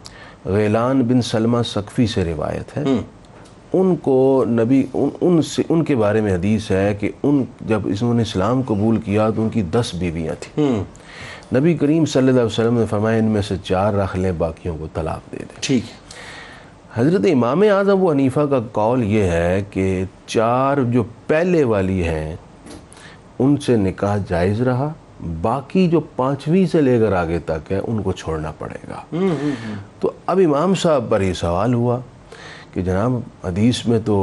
غیلان بن سلمہ سقفی سے روایت ہے۔ ان کو نبی ان ان سے ان کے بارے میں حدیث ہے کہ ان جب انہوں نے اسلام قبول کیا تو ان کی دس بیویاں تھیں۔ نبی کریم صلی اللہ علیہ وسلم نے فرمایا ان میں سے چار رکھ لیں باقیوں کو طلاق دے دیں۔ ٹھیک۔ حضرت امام اعظم و حنیفہ کا قول یہ ہے کہ چار جو پہلے والی ہیں ان سے نکاح جائز رہا۔ باقی جو پانچویں سے لے کر آگے تک ہے ان کو چھوڑنا پڑے گا۔ تو اب امام صاحب پر یہ سوال ہوا کہ جناب حدیث میں تو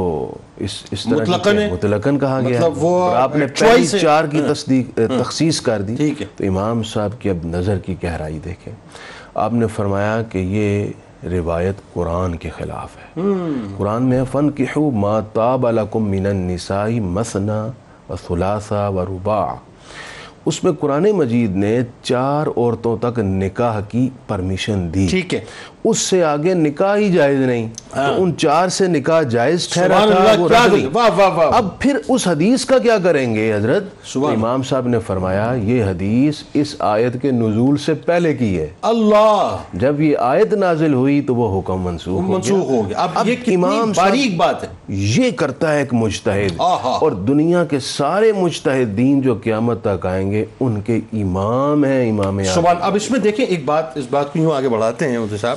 اس اس طرح کی مطلقاً ہے۔ مطلقاً کہا گیا مطلب وہ آپ نے پہلی۔ چار کی تصدیق تخصیص کر دی۔ تو امام صاحب کی اب نظر کی گہرائی دیکھیں۔ آپ نے فرمایا کہ یہ روایت قرآن کے خلاف ہے۔ قرآن میں فن کحو ما تاب لکم من النساء مثنا و ثلاثہ و رباع اس میں قرآن مجید نے چار عورتوں تک نکاح کی پرمیشن دی۔ ٹھیک ہے۔ اس سے آگے نکاح ہی جائز نہیں۔ تو ان چار سے نکاح جائز ٹھہرا تھا اب پھر اس حدیث کا کیا کریں گے حضرت؟ امام صاحب نے فرمایا یہ حدیث اس آیت کے نزول سے پہلے کی ہے۔ اللہ۔ جب یہ آیت نازل ہوئی تو وہ حکم منسوخ ہو منسوخ ہو گیا۔ اب یہ امام باریک بات ہے۔ یہ کرتا ہے ایک مجتہد۔ اور دنیا کے سارے مجتہدین جو قیامت تک آئیں گے ان کے امام ہیں امام اب اس میں دیکھیں ایک بات اس بات کو یوں آگے بڑھاتے ہیں صاحب۔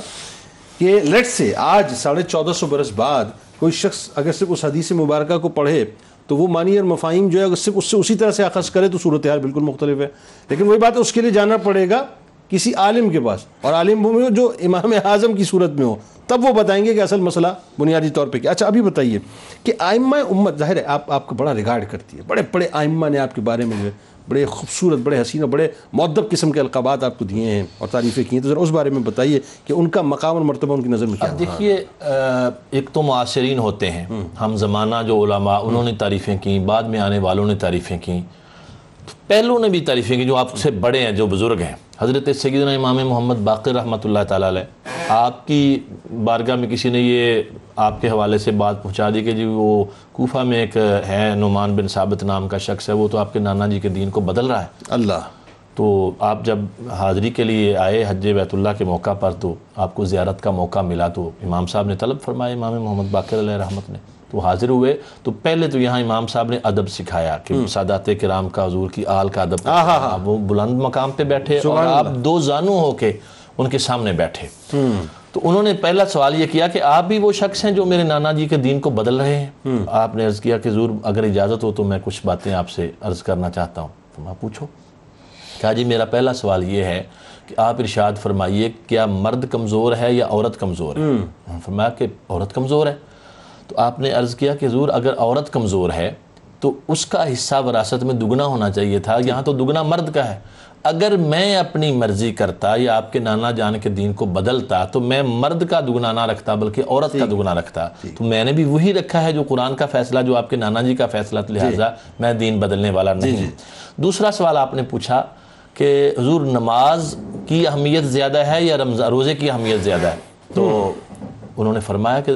کہ لیٹ سے آج ساڑھے چودہ سو برس بعد کوئی شخص اگر صرف اس حدیث مبارکہ کو پڑھے تو وہ معنی اور مفاہیم جو ہے اگر صرف اس سے اسی طرح سے اخذ کرے تو صورتحال بالکل مختلف ہے۔ لیکن وہی بات ہے، اس کے لیے جانا پڑے گا کسی عالم کے پاس اور عالم وہ ہو جو امام اعظم کی صورت میں ہو تب وہ بتائیں گے کہ اصل مسئلہ بنیادی طور پہ کیا۔ اچھا ابھی بتائیے کہ آئمہ امت ظاہر ہے آپ آپ کو بڑا ریگارڈ کرتی ہے بڑے بڑے آئمہ نے آپ کے بارے میں جو ہے بڑے خوبصورت بڑے حسین اور بڑے معدب قسم کے القابات آپ کو دیے ہیں اور تعریفیں کی ہیں۔ تو ذرا اس بارے میں بتائیے کہ ان کا مقام اور مرتبہ ان کی نظر میں کیا دیکھیے ایک تو معاصرین ہوتے ہیں۔ ہم۔ زمانہ جو علماء انہوں نے تعریفیں کی بعد میں آنے والوں نے تعریفیں کی پہلوں نے بھی تعریفیں کی جو آپ سے بڑے ہیں جو بزرگ ہیں۔ حضرت سیدنا امام محمد باقر رحمۃ اللہ تعالیٰ علیہ آپ کی بارگاہ میں کسی نے یہ آپ کے حوالے سے بات پہنچا دی کہ جی وہ کوفہ میں ایک ہے نعمان بن ثابت نام کا شخص ہے وہ تو آپ کے نانا جی کے دین کو بدل رہا ہے۔ اللہ۔ تو آپ جب حاضری کے لیے آئے حج بیت اللہ کے موقع پر تو آپ کو زیارت کا موقع ملا تو امام صاحب نے طلب فرمایا امام محمد باقر علیہ رحمت نے۔ تو حاضر ہوئے۔ تو پہلے تو یہاں امام صاحب نے ادب سکھایا کہ سادات کرام کا حضور کی آل کا ادب۔ وہ بلند مقام پہ بیٹھے اور آپ دو زانو ہو کے ان کے سامنے بیٹھے۔ تو انہوں نے پہلا سوال یہ کیا کہ آپ بھی وہ شخص ہیں جو میرے نانا جی کے دین کو بدل رہے ہیں؟ آپ نے عرض کیا کہ حضور اگر اجازت ہو تو میں کچھ باتیں آپ سے عرض کرنا چاہتا ہوں۔ تو میں پوچھو۔ کہا جی میرا پہلا سوال یہ ہے کہ آپ ارشاد فرمائیے کیا مرد کمزور ہے یا عورت کمزور ہے؟ فرمایا کہ عورت کمزور ہے۔ تو آپ نے عرض کیا کہ حضور اگر عورت کمزور ہے تو اس کا حصہ وراثت میں دگنا ہونا چاہیے تھا یہاں تو دگنا مرد کا ہے۔ اگر میں اپنی مرضی کرتا یا آپ کے نانا جان کے دین کو بدلتا تو میں مرد کا دگنا نہ رکھتا بلکہ عورت کا دگنا رکھتا۔ تو میں نے بھی وہی رکھا ہے جو قرآن کا فیصلہ جو آپ کے نانا جی کا فیصلہ لہٰذا میں دین بدلنے والا نہیں دوسرا سوال آپ نے پوچھا کہ حضور نماز کی اہمیت زیادہ ہے یا روزے کی اہمیت زیادہ ہے؟ تو انہوں نے فرمایا کہ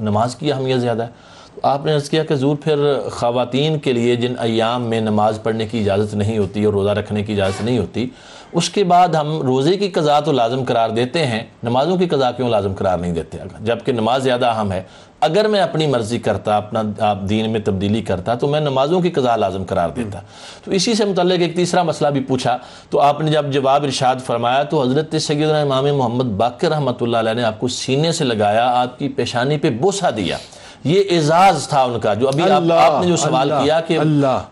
نماز کی اہمیت زیادہ ہے۔ تو آپ نے عرض کیا کہ حضور پھر خواتین کے لیے جن ایام میں نماز پڑھنے کی اجازت نہیں ہوتی اور روزہ رکھنے کی اجازت نہیں ہوتی، اس کے بعد ہم روزے کی قضا تو لازم قرار دیتے ہیں، نمازوں کی قضا کیوں لازم قرار نہیں دیتے؟ جبکہ نماز زیادہ اہم ہے اگر میں اپنی مرضی کرتا، اپنا آپ دین میں تبدیلی کرتا، تو میں نمازوں کی قضاء لازم قرار دیتا۔ تو اسی سے متعلق ایک تیسرا مسئلہ بھی پوچھا۔ تو آپ نے جب جواب ارشاد فرمایا، تو حضرت سیدنا امام محمد باقر رحمۃ اللہ علیہ نے آپ کو سینے سے لگایا، آپ کی پیشانی پہ بوسہ دیا۔ یہ اعزاز تھا ان کا جو ابھی آپ, نے جو سوال کیا کہ۔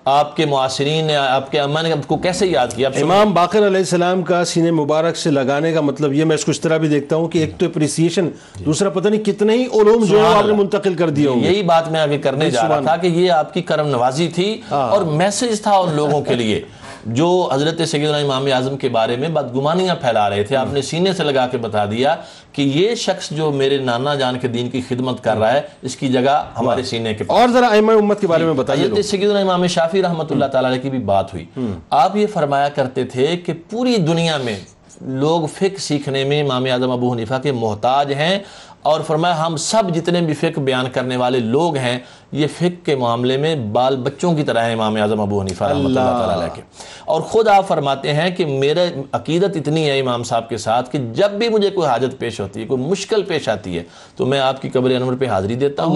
آپ کے معاصرین نے آپ کے اما نے آپ کو کیسے یاد کیا۔ امام باقر علیہ السلام کا سینے مبارک سے لگانے کا مطلب یہ میں اس کو اس طرح بھی دیکھتا ہوں کہ ایک تو اپریسیشن دوسرا پتہ نہیں کتنے ہی علوم جو آپ نے۔ منتقل کر دیے ہوں یہی بات میں آگے کرنے جا رہا تھا کہ یہ آپ کی کرم نوازی تھی اور میسج تھا ان لوگوں کے لیے جو حضرت سیدنا امام اعظم کے بارے میں بدگمانیاں پھیلا رہے تھے آپ نے سینے سے لگا کے بتا دیا کہ یہ شخص جو میرے نانا جان کے دین کی خدمت کر رہا ہے اس کی جگہ ہمارے سینے کے اور ذرا امت کے بارے میں بتائیے حضرت سیدنا امام شافی رحمۃ اللہ تعالی کی بھی بات ہوئی۔ آپ یہ فرمایا کرتے تھے کہ پوری دنیا میں لوگ فقہ سیکھنے میں امام اعظم ابو حنیفہ کے محتاج ہیں اور فرمایا ہم سب جتنے بھی فقہ بیان کرنے والے لوگ ہیں یہ فقہ کے معاملے میں بال بچوں کی طرح ہیں امام اعظم ابو حنیفہ رحمۃ اللہ تعالی علیہ کے۔ اور خود آپ فرماتے ہیں کہ میرے عقیدت اتنی ہے امام صاحب کے ساتھ کہ جب بھی مجھے کوئی حاجت پیش ہوتی ہے کوئی مشکل پیش آتی ہے تو میں آپ کی قبر انور پہ حاضری دیتا ہوں۔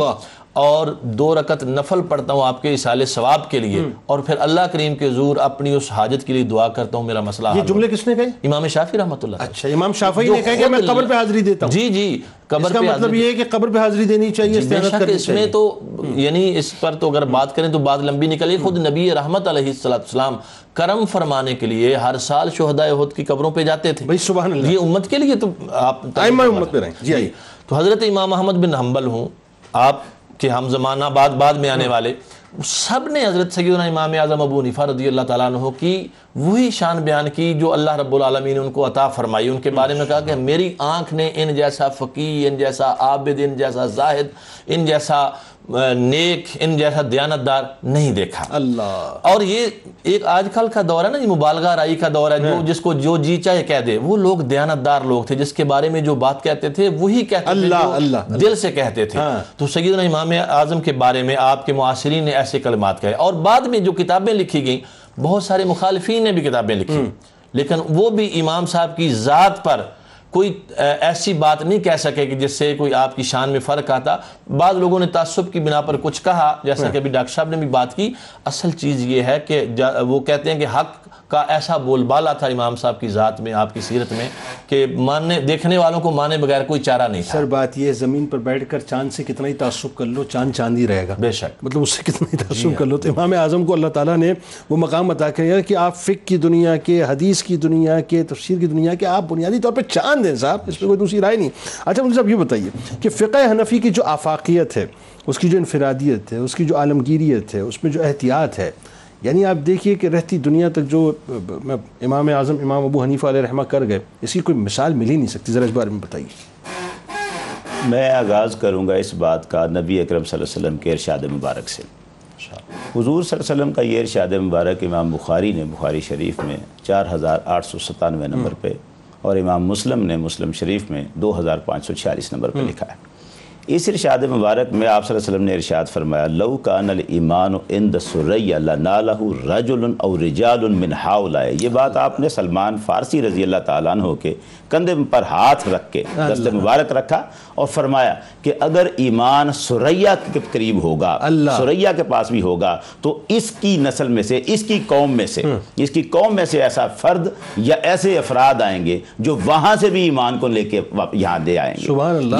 اور دو رکعت نفل پڑھتا ہوں آپ کے اصال ثواب کے لیے اور پھر اللہ کریم کے زور اپنی اس حاجت کے لیے دعا کرتا ہوں میرا مسئلہ یہ جملے کس نے کہے۔ امام شافی رحمۃ اللہ۔ اچھا امام شافعی جو نے کہا کہ میں قبر پہ حاضری دیتا ہوں۔ جی جی اس قبر کا پہ مطلب یہ ہے کہ قبر پہ حاضری دینی چاہیے کرنی اس میں تو یعنی اس پر تو اگر بات کریں تو بات لمبی نکلی۔ خود نبی رحمت علیہ السلام کرم فرمانے کے لیے ہر سال شہداء احد کی قبروں پہ جاتے تھے۔ بھائی سبحان اللہ۔ یہ امت کے لیے تو آپ امت پہ رہیں۔ جی تو حضرت امام احمد بن حنبل ہوں۔ آپ کے ہم زمانہ بعد بعد میں آنے والے۔ سب نے حضرت سیدنا امام اعظم ابو حنیفہ رضی اللہ تعالیٰ عنہ کی وہی شان بیان کی جو اللہ رب العالمین نے ان کو عطا فرمائی۔ ان کے بارے میں کہا کہ میری آنکھ نے ان جیسا فقی ان جیسا عابد ان جیسا زاہد ان جیسا نیک ان جیسا دیانتدار نہیں دیکھا۔ اللہ۔ اور یہ ایک آج کل کا دور ہے نا یہ مبالغہ رائی کا دور ہے جو جس کو جو جی چاہے کہہ دے وہ لوگ دیانتدار لوگ تھے جس کے بارے میں جو بات کہتے تھے وہی کہتے تھے اللہ، جو اللہ، دل سے کہتے تھے۔ تو سیدنا امام اعظم کے بارے میں آپ کے معاصرین نے ایسے کلمات کہے۔ اور بعد میں جو کتابیں لکھی گئیں بہت سارے مخالفین نے بھی کتابیں لکھی۔ لیکن وہ بھی امام صاحب کی ذات پر کوئی ایسی بات نہیں کہہ سکے کہ جس سے کوئی آپ کی شان میں فرق آتا۔ بعض لوگوں نے تعصب کی بنا پر کچھ کہا جیسا کہ ابھی ڈاکٹر صاحب نے بھی بات کی۔ اصل چیز یہ ہے کہ وہ کہتے ہیں کہ حق کا ایسا بول بالا تھا امام صاحب کی ذات میں آپ کی سیرت میں کہ ماننے دیکھنے والوں کو مانے بغیر کوئی چارہ نہیں تھا۔ سر بات یہ زمین پر بیٹھ کر چاند سے کتنا ہی تعصب کر لو چاند چاند ہی رہے گا۔ بے شک۔ مطلب اس سے کتنا ہی تعصب کر لو۔ تو امام اعظم کو اللہ تعالیٰ نے وہ مقام عطا کیا کہ آپ فقہ کی دنیا کے حدیث کی دنیا کے تفسیر کی دنیا کے آپ بنیادی طور پہ چاند ہیں صاحب اس پہ کوئی دوسری رائے نہیں۔ اچھا مجھے صاحب یہ بتائیے کہ فقہ حنفی کی جو آفاقیت ہے اس کی جو انفرادیت ہے اس کی جو عالمگیریت ہے اس میں جو احتیاط ہے یعنی آپ دیکھیے کہ رہتی دنیا تک جو امام اعظم امام ابو حنیفہ علیہ رحمہ کر گئے اس کی کوئی مثال مل ہی نہیں سکتی ذرا اس بارے میں بتائیے۔ میں آغاز کروں گا اس بات کا نبی اکرم صلی اللہ علیہ وسلم کے ارشاد مبارک سے۔ حضور صلی اللہ علیہ وسلم کا یہ ارشاد مبارک امام بخاری نے بخاری شریف میں چار ہزار آٹھ سو ستانوے نمبر پہ اور امام مسلم نے مسلم شریف میں دو ہزار پانچ سو چھیالیس نمبر پہ لکھا ہے۔ اس ارشاد مبارک میں آپ صلی اللہ علیہ وسلم نے ارشاد فرمایا لو کان الایمان عند سریہ لنالہ رجل او رجال من حاولائے یہ بات آپ نے سلمان فارسی رضی اللہ تعالیٰ عنہ کے کندھے پر ہاتھ رکھ کے دست مبارک رکھا اور فرمایا کہ اگر ایمان سریہ کے قریب ہوگا سریہ کے پاس بھی ہوگا تو اس کی نسل میں سے اس کی قوم میں سے اس کی قوم میں سے ایسا فرد یا ایسے افراد آئیں گے جو وہاں سے بھی ایمان کو لے کے یہاں دے آئیں گے۔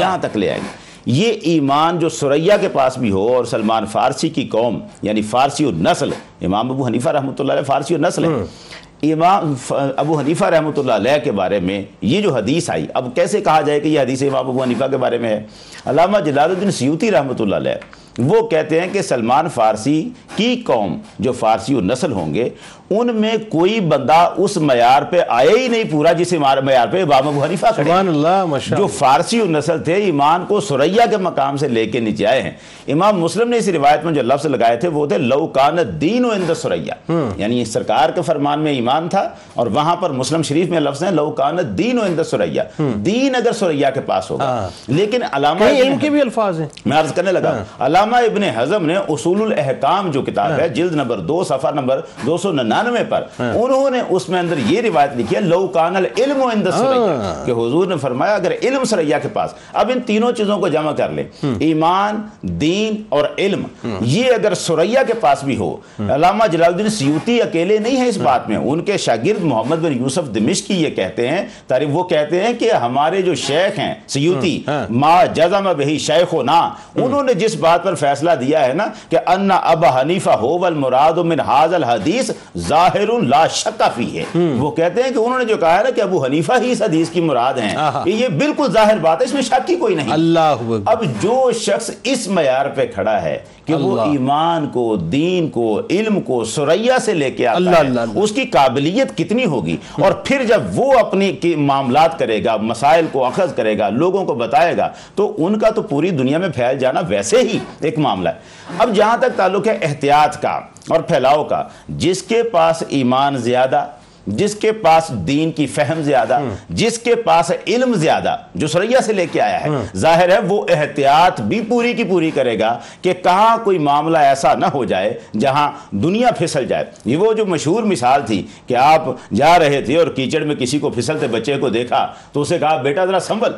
یہاں تک لے آئیں گے۔ یہ ایمان جو سریہ کے پاس بھی ہو اور سلمان فارسی کی قوم یعنی فارسی و نسل امام ابو حنیفہ رحمۃ اللہ علیہ فارسی و نسل ہے۔ امام ابو حنیفہ رحمۃ اللہ علیہ کے بارے میں یہ جو حدیث آئی اب کیسے کہا جائے کہ یہ حدیث امام ابو حنیفہ کے بارے میں ہے؟ علامہ جلال الدین سیوتی رحمۃ اللہ علیہ وہ کہتے ہیں کہ سلمان فارسی کی قوم جو فارسی و نسل ہوں گے ان میں کوئی بندہ اس معیار پہ آئے ہی نہیں پورا جس معیار پہ امام ابو حنیفہ کھڑے اللہ جو فارسی و نسل تھے ایمان کو سریہ کے مقام سے لے کے نیچے آئے ہیں۔ امام مسلم نے اس روایت میں جو لفظ لگائے تھے وہ تھے لو کان دین و اند سریہ یعنی سرکار کے فرمان میں ایمان تھا اور وہاں پر مسلم شریف میں لفظ ہیں لو کان دین و اند سریہ دین اگر سریہ کے پاس ہوگا۔ لیکن علامہ علم کے بھی الفاظ ہیں۔ میں عرض کرنے لگا۔ علامہ ابن حزم نے اصول الاحکام جو کتاب ہے جلد نمبر دو صفحہ نمبر دو سو ننانوے پر انہوں نے اس میں اندر یہ روایت لکھی ہے لو کان العلم عند سریہ کہ حضور نے فرمایا اگر علم سریہ کے پاس اب ان تینوں چیزوں کو جمع کر لیں۔ ایمان دین اور علم۔ یہ اگر سریہ کے پاس بھی ہو علامہ جلال الدین سیوتی اکیلے نہیں ہے اس بات میں۔ ان کے شاگرد محمد بن یوسف دمشقی یہ کہتے ہیں تعریف وہ کہتے ہیں کہ ہمارے جو شیخ ہیں سیوتی ہاں۔ ما جزم بہی شیخ و نا انہوں نے جس بات پر فیصلہ دیا ہے نا کہ ان اب حنیفہ ہو والمراد من حاض الحدیث ظاہر لا شک فی ہے وہ کہتے ہیں کہ انہوں نے جو کہا ہے نا کہ ابو حنیفہ ہی اس حدیث کی مراد ہیں۔ کہ یہ بالکل ظاہر بات ہے اس میں شک کی کوئی نہیں اللہ اب جو شخص اس معیار پہ کھڑا ہے کہ وہ۔ ایمان کو دین کو علم کو سریا سے لے کے آتا اللہ ہے اللہ اللہ۔ اس کی قابلیت کتنی ہوگی اور پھر جب وہ اپنی معاملات کرے گا مسائل کو اخذ کرے گا لوگوں کو بتائے گا تو ان کا تو پوری دنیا میں پھیل جانا ویسے ہی ایک معاملہ ہے۔ اب جہاں تک تعلق ہے احتیاط کا اور پھیلاؤ کا جس کے پاس ایمان زیادہ جس کے پاس دین کی فہم زیادہ جس کے پاس علم زیادہ جو سریا سے لے کے آیا ہے ظاہر ہے وہ احتیاط بھی پوری کی پوری کرے گا کہ کہاں کوئی معاملہ ایسا نہ ہو جائے جہاں دنیا پھسل جائے۔ یہ وہ جو مشہور مثال تھی کہ آپ جا رہے تھے اور کیچڑ میں کسی کو پھسلتے بچے کو دیکھا تو اسے کہا بیٹا ذرا سنبھل۔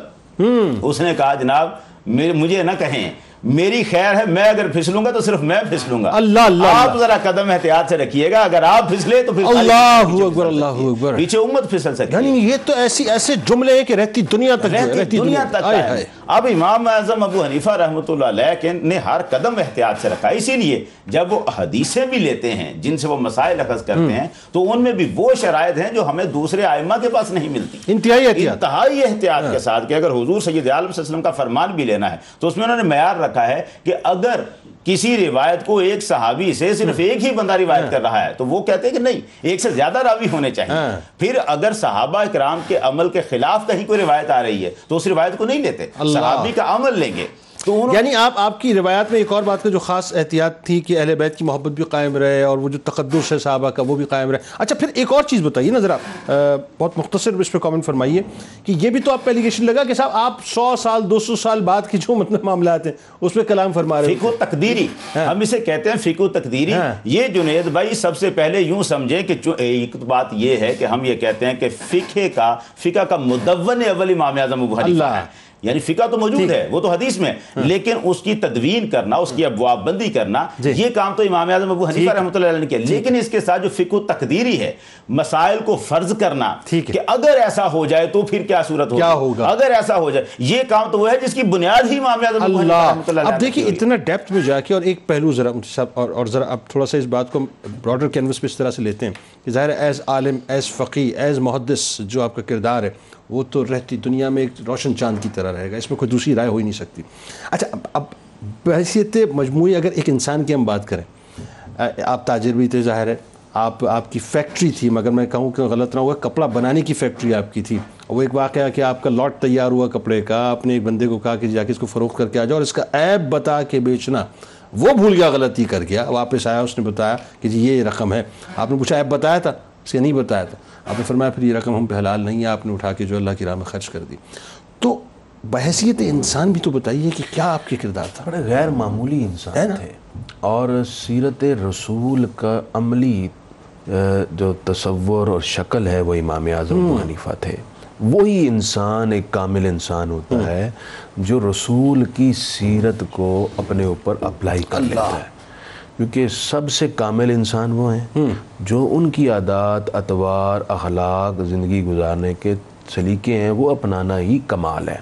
اس نے کہا جناب مجھے نہ کہیں۔ میری خیر ہے میں اگر پھسلوں گا تو صرف میں پھسلوں گا اللہ اللہ آپ۔ ذرا قدم احتیاط سے رکھیے گا اگر آپ پھسلے تو اللہ اکبر، اللہ۔ اکبر۔ پیچھے امت پھسل سکتی ہے یعنی یہ تو ایسی ایسے جملے ہیں کہ رہتی دنیا تک رہتی دنیا تک۔ اب امام اعظم ابو حنیفہ رحمۃ اللہ علیہ نے ہر قدم احتیاط سے رکھا اسی لیے جب وہ حدیثیں بھی لیتے ہیں جن سے وہ مسائل اخذ کرتے ہیں تو ان میں بھی وہ شرائط ہیں جو ہمیں دوسرے آئمہ کے پاس نہیں ملتی۔ انتہائی احتیاط۔ انتہائی احتیاط کے ساتھ کہ اگر حضور سید عالم صلی اللہ علیہ وسلم کا فرمان بھی لینا ہے تو اس میں انہوں نے معیار رکھا ہے کہ اگر کسی روایت کو ایک صحابی سے صرف ایک ہی بندہ روایت کر رہا ہے تو وہ کہتے ہیں کہ نہیں ایک سے زیادہ راوی ہونے چاہیے۔ ہاں۔ پھر اگر صحابہ اکرام کے عمل کے خلاف کہیں کوئی روایت آ رہی ہے تو اس روایت کو نہیں لیتے۔ صحابی کا عمل لیں گے۔ یعنی آپ آپ کی روایات میں ایک اور بات کا جو خاص احتیاط تھی کہ اہل بیت کی محبت بھی قائم رہے اور وہ جو تقدس ہے صحابہ کا وہ بھی قائم رہے۔ اچھا پھر ایک اور چیز بتائیے نا ذرا بہت مختصر اس پہ کامنٹ فرمائیے کہ یہ بھی تو آپ پہ ایلیگیشن لگا کہ صاحب آپ سو سال دو سو سال بعد کی جو مطلب معاملات ہیں اس پہ کلام فرما رہے فقہ و تقدیری۔ ہم اسے کہتے ہیں فقہ و تقدیری۔ ہاں۔ یہ جنید بھائی سب سے پہلے یوں سمجھیں کہ ایک بات یہ ہے کہ ہم یہ کہتے ہیں کہ فقہ کا فقہ کا مدون اول امام اعظم ابو حنیفہ اللہ۔ ہے یعنی فقہ تو موجود ہے وہ تو حدیث میں لیکن اس کی تدوین کرنا اس کی ابواب بندی کرنا جی۔ یہ کام تو امام اعظم ابو حنیفہ رحمۃ اللہ علیہ نے کیا لیکن اس کے ساتھ جو فقہ تقدیری ہے مسائل کو فرض کرنا۔ کہ اگر ایسا ہو جائے تو پھر کیا صورت ہوگا؟ اگر ایسا ہو جائے یہ کام تو وہ ہے جس کی بنیاد ہی امام اعظم ابو حنیفہ رحمۃ اللہ علیہ اب دیکھیے ہے۔ اتنا ڈیپتھ میں جا کے اور ایک پہلو ذرا اور ذرا اب تھوڑا سا اس بات کو براڈر کینوس پہ اس طرح سے لیتے ہیں کہ ظاہر ہے ایز عالم ایز فقی ایز محدث جو آپ کا کردار ہے وہ تو رہتی دنیا میں ایک روشن چاند کی طرح رہے گا، اس میں کوئی دوسری رائے ہو ہی نہیں سکتی۔ اچھا اب اب بحیثیت مجموعی اگر ایک انسان کی ہم بات کریں آپ تاجر بھی تھے ظاہر ہے، آپ آپ کی فیکٹری تھی، مگر میں کہوں کہ غلط نہ ہوا، کپڑا بنانے کی فیکٹری آپ کی تھی۔ وہ ایک واقعہ کہ آپ کا لاٹ تیار ہوا کپڑے کا، آپ نے ایک بندے کو کہا کہ جا کے اس کو فروخت کر کے آ جاؤ اور اس کا ایپ بتا کے بیچنا۔ وہ بھول گیا، غلطی کر گیا، واپس آیا، اس نے بتایا کہ جی یہ رقم ہے۔ آپ نے پوچھا ایپ بتایا تھا؟ اس نے نہیں بتایا تھا۔ آپ نے فرمایا پھر یہ رقم ہم پہ حلال نہیں ہے آپ نے اٹھا کے جو اللہ کی راہ میں خرچ کر دی۔ تو بحیثیت انسان بھی تو بتائیے کہ کیا آپ کے کردار تھا؟ بڑے غیر معمولی انسان تھے۔ اور سیرت رسول کا عملی جو تصور اور شکل ہے وہ امام اعظم حنیفہ تھے۔ وہی انسان ایک کامل انسان ہوتا ہے جو رسول کی سیرت کو اپنے اوپر اپلائی کر لیتا ہے۔ کیونکہ سب سے کامل انسان وہ ہیں جو ان کی عادات اطوار اخلاق زندگی گزارنے کے سلیقے ہیں وہ اپنانا ہی کمال ہے۔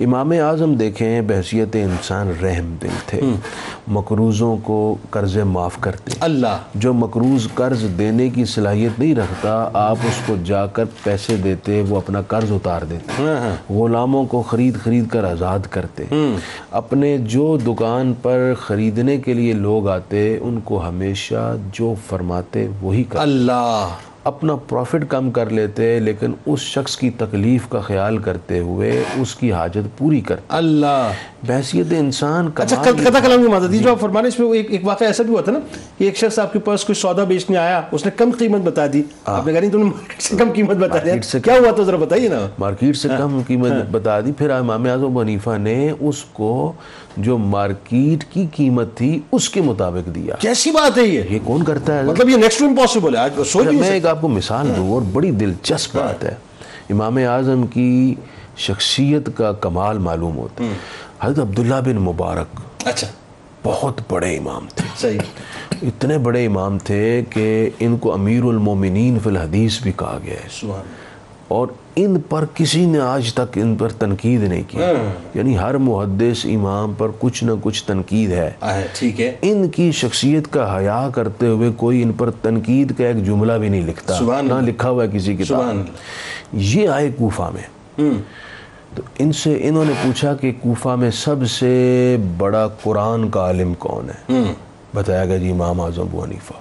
امام اعظم دیکھیں بحثیت انسان رحم دل تھے۔ مقروضوں کو قرض معاف کرتے۔ اللہ۔ جو مقروض قرض دینے کی صلاحیت نہیں رکھتا آپ اس کو جا کر پیسے دیتے وہ اپنا قرض اتار دیتے۔ غلاموں کو خرید خرید کر آزاد کرتے۔ اپنے جو دکان پر خریدنے کے لیے لوگ آتے ان کو ہمیشہ جو فرماتے وہی کر اللہ۔ اپنا پروفٹ کم کر لیتے لیکن اس شخص کی تکلیف کا خیال کرتے ہوئے اس کی حاجت پوری کرتے۔ اللہ۔ بحثیت انسان اچھا قطع کلام کی مدد جو آپ فرمانے اس میں ایک ایک واقعہ ایسا بھی ہوا تھا نا کہ ایک شخص آپ کے پاس کوئی سودا بیچنے آیا اس نے کم قیمت بتا دی۔ آپ نے کہا نہیں تم نے مارکیٹ سے کم قیمت بتا دیا۔ کیا ہوا تو ذرا بتائیے نا۔ مارکیٹ سے کم قیمت بتا دی۔ پھر امام اعظم حنیفہ نے اس کو جو مارکیٹ کی قیمت تھی اس کے مطابق دیا۔ کیسی بات ہے یہ؟ یہ کون کرتا ہے؟ مطلب یہ نیکسٹ امپاسبل ہے بھی میں ایک آپ کو مثال دوں اور بڑی دلچسپ بات ہے۔ امام اعظم کی شخصیت کا کمال معلوم ہوتا ہے۔ حضرت عبداللہ بن مبارک اچھا۔ بہت بڑے امام تھے۔ صحیح۔ اتنے بڑے امام تھے کہ ان کو امیر المومنین فی الحدیث بھی کہا گیا ہے۔ اور ان پر کسی نے آج تک ان پر تنقید نہیں کی۔ یعنی ہر محدث امام پر کچھ نہ کچھ تنقید ہے۔ ٹھیک ہے۔ ان کی شخصیت کا حیا کرتے ہوئے کوئی ان پر تنقید کا ایک جملہ بھی نہیں لکھتا نہ۔ لکھا ہوا ہے کسی کتاب۔ یہ آئے کوفہ میں۔ تو ان سے انہوں نے پوچھا کہ کوفہ میں سب سے بڑا قرآن کا عالم کون ہے؟ بتایا گیا جی امام اعظم ابو حنیفہ۔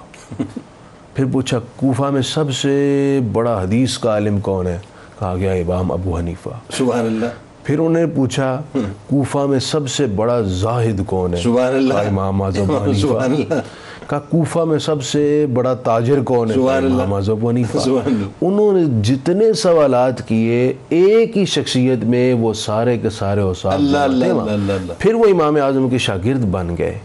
پھر پوچھا کوفہ میں سب سے بڑا حدیث کا عالم کون ہے؟ کہا گیا امام ابو حنیفہ۔ سبحان اللہ پھر انہیں پوچھا کوفہ میں سب سے بڑا زاہد کون ہے؟ سبحان اللہ امام اعظم سبحان اللہ کہا کوفہ میں سب سے بڑا تاجر کون ہے؟ امام اعظم حنیفہ۔ انہوں نے جتنے سوالات کیے ایک ہی شخصیت میں وہ سارے کے سارے اللہ۔ پھر وہ امام اعظم کے شاگرد بن گئے۔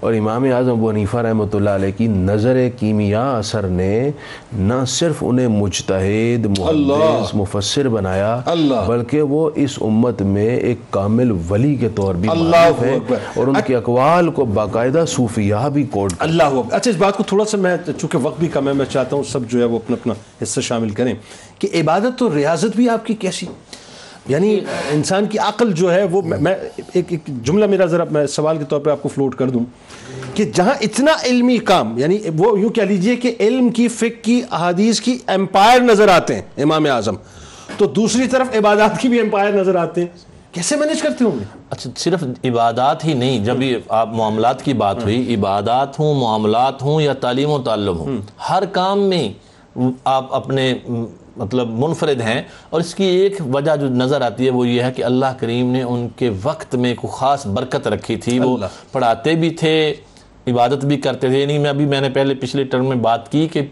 اور امام اعظم ابو حنیفہ رحمۃ اللہ علیہ کی نظر کیمیا اثر نے نہ صرف انہیں مجتہد محدث مفسر بنایا اللہ۔ بلکہ وہ اس امت میں ایک کامل ولی کے طور بھی اللہ معروف ہے۔ اور ان کے اقوال کو باقاعدہ صوفیہ بھی کوڈ اللہ اچھا اس بات کو تھوڑا سا میں چونکہ وقت بھی کم ہے میں چاہتا ہوں سب جو ہے وہ اپنا اپنا حصہ شامل کریں کہ عبادت تو ریاضت بھی آپ کی کیسی؟ یعنی انسان کی عقل جو ہے وہ میں- ایک ایک جملہ میرا ذرا میں سوال کے طور پہ آپ کو فلوٹ کر دوں کہ جہاں اتنا علمی کام یعنی وہ یوں کہہ لیجیے کہ علم کی، فقہ کی، احادیث کی امپائر نظر آتے ہیں امام اعظم۔ تو دوسری طرف عبادات کی بھی امپائر نظر آتے ہیں۔ کیسے مینج کرتے ہوں گے؟ اچھا صرف عبادات ہی نہیں، جب آپ معاملات کی بات ہوئی، عبادات ہوں، معاملات ہوں یا تعلیم و تعلم ہوں، ہر کام میں آپ اپنے مطلب منفرد ہیں اور اس کی ایک وجہ جو نظر آتی ہے وہ یہ ہے کہ اللہ کریم نے ان کے وقت میں کوئی خاص برکت رکھی تھی۔ وہ پڑھاتے بھی تھے عبادت بھی کرتے تھے۔ یعنی میں ابھی میں نے پہلے پچھلے ٹرم میں بات کی کہ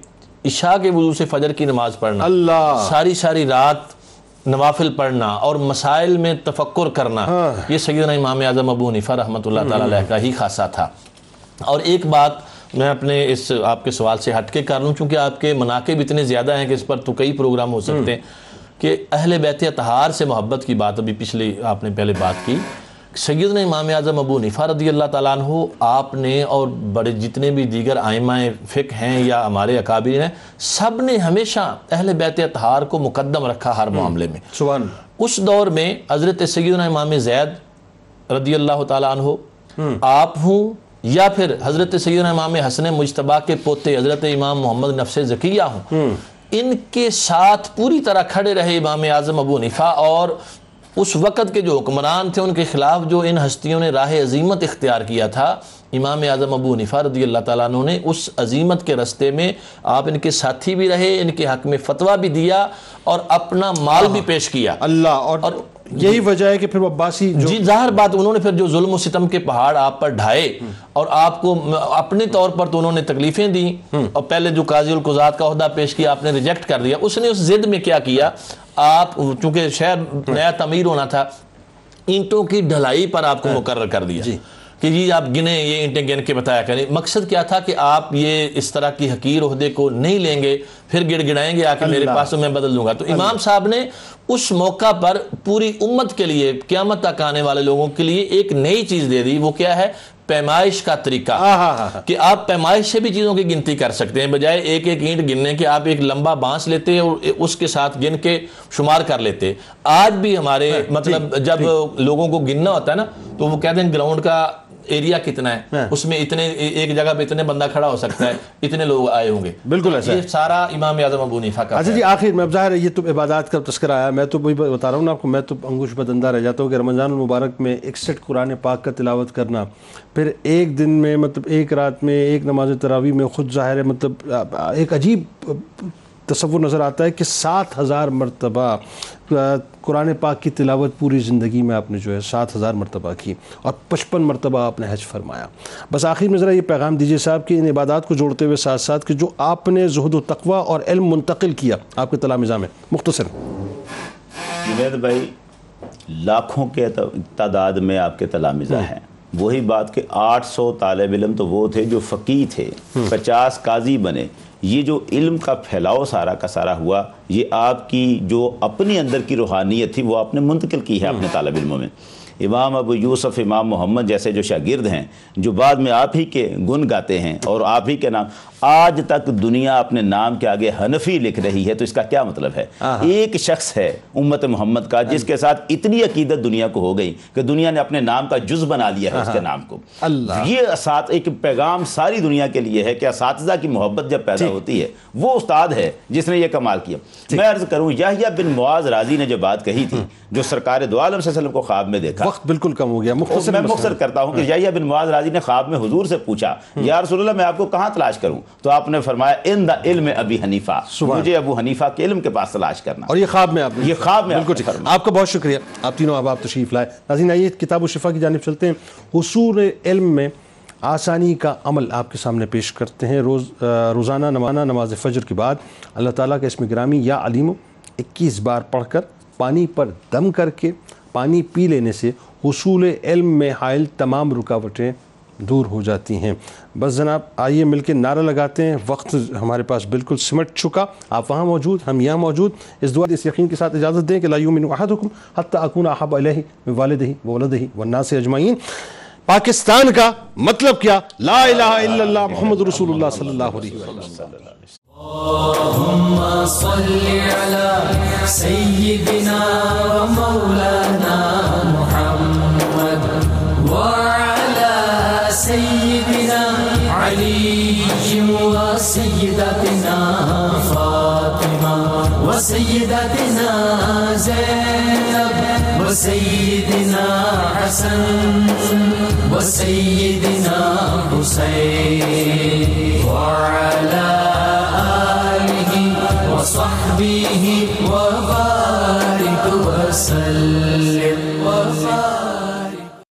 عشاء کے وضو سے فجر کی نماز پڑھنا اللہ۔ ساری ساری رات نوافل پڑھنا اور مسائل میں تفکر کرنا یہ سیدنا امام اعظم ابو حنیفہ رحمۃ اللہ تعالیٰ علیہ کا ہی خاصہ تھا۔ اور ایک بات میں اپنے اس آپ کے سوال سے ہٹ کے کر لوں چونکہ آپ کے مناقب اتنے زیادہ ہیں کہ اس پر تو کئی پروگرام ہو سکتے ہیں۔ کہ اہل بیت اطہار سے محبت کی بات ابھی پچھلی آپ نے پہلے بات کی۔ سیدنا امام اعظم ابو حنیفہ رضی اللہ تعالیٰ عنہ آپ نے اور بڑے جتنے بھی دیگر آئمہ فقہ ہیں یا ہمارے اکابر ہیں سب نے ہمیشہ اہل بیت اطہار کو مقدم رکھا ہر معاملے میں۔ سبحان۔ اس دور میں حضرت سیدنا امام زید رضی اللہ تعالیٰ عنہ آپ ہوں یا پھر حضرت سیدنا امام حسن مجتبہ کے پوتے حضرت امام محمد نفس زکیہ ہوں ان کے ساتھ پوری طرح کھڑے رہے امام اعظم ابو حنیفہ اور اس وقت کے جو حکمران تھے ان کے خلاف جو ان ہستیوں نے راہ عظیمت اختیار کیا تھا امام اعظم ابو حنیفہ رضی اللہ تعالیٰ عنہ نے اس عظیمت کے رستے میں آپ ان کے ساتھی بھی رہے ان کے حق میں فتویٰ بھی دیا اور اپنا مال بھی پیش کیا۔ اللہ اور یہی وجہ ہے کہ پھر عباسی جو جی ظاہر بات انہوں نے پھر جو ظلم و ستم کے پہاڑ آپ پر ڈھائے اور آپ کو اپنے طور پر تو انہوں نے تکلیفیں دی اور پہلے جو قاضی القضات کا عہدہ پیش کیا آپ نے ریجیکٹ کر دیا۔ اس نے اس ضد میں کیا کیا؟ آپ چونکہ شہر نیا تعمیر ہونا تھا اینٹوں کی ڈھلائی پر آپ کو مقرر کر دیا۔ کہ جی آپ گنے یہ اینٹیں گن کے بتایا کریں۔ مقصد کیا تھا کہ آپ یہ اس طرح کی حقیر عہدے کو نہیں لیں گے پھر گڑ گڑائیں گے آ کے میرے پاس میں بدل دوں گا۔ تو امام صاحب نے اس موقع پر پوری امت کے لیے قیامت تک آنے والے لوگوں کے لیے ایک نئی چیز دے دی۔ وہ کیا ہے؟ پیمائش کا طریقہ۔ کہ آپ پیمائش سے بھی چیزوں کی گنتی کر سکتے ہیں بجائے ایک ایک اینٹ گننے کے آپ ایک لمبا بانس لیتے اور اس کے ساتھ گن کے شمار کر لیتے۔ آج بھی ہمارے مطلب جب لوگوں کو گننا ہوتا ہے نا تو وہ کہتے ہیں گراؤنڈ کا ایریا کتنا ہے اس میں اتنے ایک جگہ پہ اتنے بندہ کھڑا ہو سکتا ہے اتنے لوگ آئے ہوں گے بالکل ایسا یہ سارا امام اعظم ابو حنیفہ کا اچھا جی آخر میں ظاہر ہے یہ تو عبادات کا تذکرہ آیا میں تو وہی بتا رہا ہوں نا آپ کو میں تو انگوش بدندہ رہ جاتا ہوں کہ رمضان المبارک میں اکسٹھ قرآن پاک کا تلاوت کرنا پھر ایک دن میں مطلب ایک رات میں ایک نماز تراوی میں خود ظاہر ہے مطلب ایک عجیب تصور نظر آتا ہے کہ سات ہزار مرتبہ قرآن پاک کی تلاوت پوری زندگی میں آپ نے جو ہے سات ہزار مرتبہ کی اور پچپن مرتبہ آپ نے حج فرمایا۔ بس آخر میں ذرا یہ پیغام دیجیے صاحب کہ ان عبادات کو جوڑتے ہوئے ساتھ ساتھ کہ جو آپ نے زہد و تقوی اور علم منتقل کیا آپ کے تلامزہ میں۔ مختصر۔ جنید بھائی لاکھوں کے تعداد میں آپ کے تلامزہ ہیں۔ وہی بات کہ آٹھ سو طالب علم تو وہ تھے جو فقی تھے پچاس قاضی بنے۔ یہ جو علم کا پھیلاؤ سارا کا سارا ہوا یہ آپ کی جو اپنی اندر کی روحانیت تھی وہ آپ نے منتقل کی ہے اپنے طالب علموں میں۔ امام ابو یوسف امام محمد جیسے جو شاگرد ہیں جو بعد میں آپ ہی کے گن گاتے ہیں اور آپ ہی کے نام۔ آج تک دنیا اپنے نام کے آگے حنفی لکھ رہی ہے تو اس کا کیا مطلب ہے؟ ایک شخص ہے امت محمد کا جس کے ساتھ اتنی عقیدت دنیا کو ہو گئی کہ دنیا نے اپنے نام کا جز بنا لیا ہے اس کے نام کو۔ یہ اسات ایک پیغام ساری دنیا کے لیے ہے کہ اساتذہ کی محبت جب پیدا ہوتی ہے وہ استاد ہے جس نے یہ کمال کیا۔ میں عرض کروں یحییٰ بن معاذ راضی نے جو بات کہی تھی جو سرکار دو عالم صلی اللہ علیہ وسلم کو خواب میں دیکھا۔ وقت بالکل کم ہو گیا مختصر میں مختصر کرتا ہوں کہ یحییٰ بن معاذ راضی نے خواب میں حضور سے پوچھا یا رسول اللہ میں آپ کو کہاں تلاش کروں؟ تو آپ نے فرمایا ان دا علم ابی حنیفہ. مجھے ابو حنیفہ کے علم کے پاس تلاش کرنا اور یہ خواب میں آپ نے یہ خواب میں بالکل۔ آپ کا بہت شکریہ۔ آپ تینوں اب آپ تشریف لائے۔ ناظرین آئیے کتاب و شفا کی جانب چلتے ہیں۔ حصول علم میں آسانی کا عمل آپ کے سامنے پیش کرتے ہیں۔ روز روزانہ نمانہ نماز فجر کے بعد اللہ تعالیٰ کا اسم گرامی یا علیم اکیس بار پڑھ کر پانی پر دم کر کے پانی پی لینے سے حصول علم میں حائل تمام رکاوٹیں دور ہو جاتی ہیں۔ بس جناب، آئیے مل کے نعرہ لگاتے ہیں۔ وقت ہمارے پاس بالکل سمٹ چکا۔ آپ وہاں موجود، ہم یہاں موجود۔ اس دعا اس یقین کے ساتھ اجازت دیں کہ لا یؤمن احدکم حتی اکون احب الیہ من والدہ والناس اجمعین۔ پاکستان کا مطلب کیا؟ لا الہ الا اللہ محمد رسول اللہ صلی اللہ علیہ وسلم۔ اللهم صل على سيدنا ومولانا محمد وسيدتنا فاطمة وسيدتنا زينب وسيدنا حسن و وسيدنا حسين وعلى آله وصحبه وبارك وسلم۔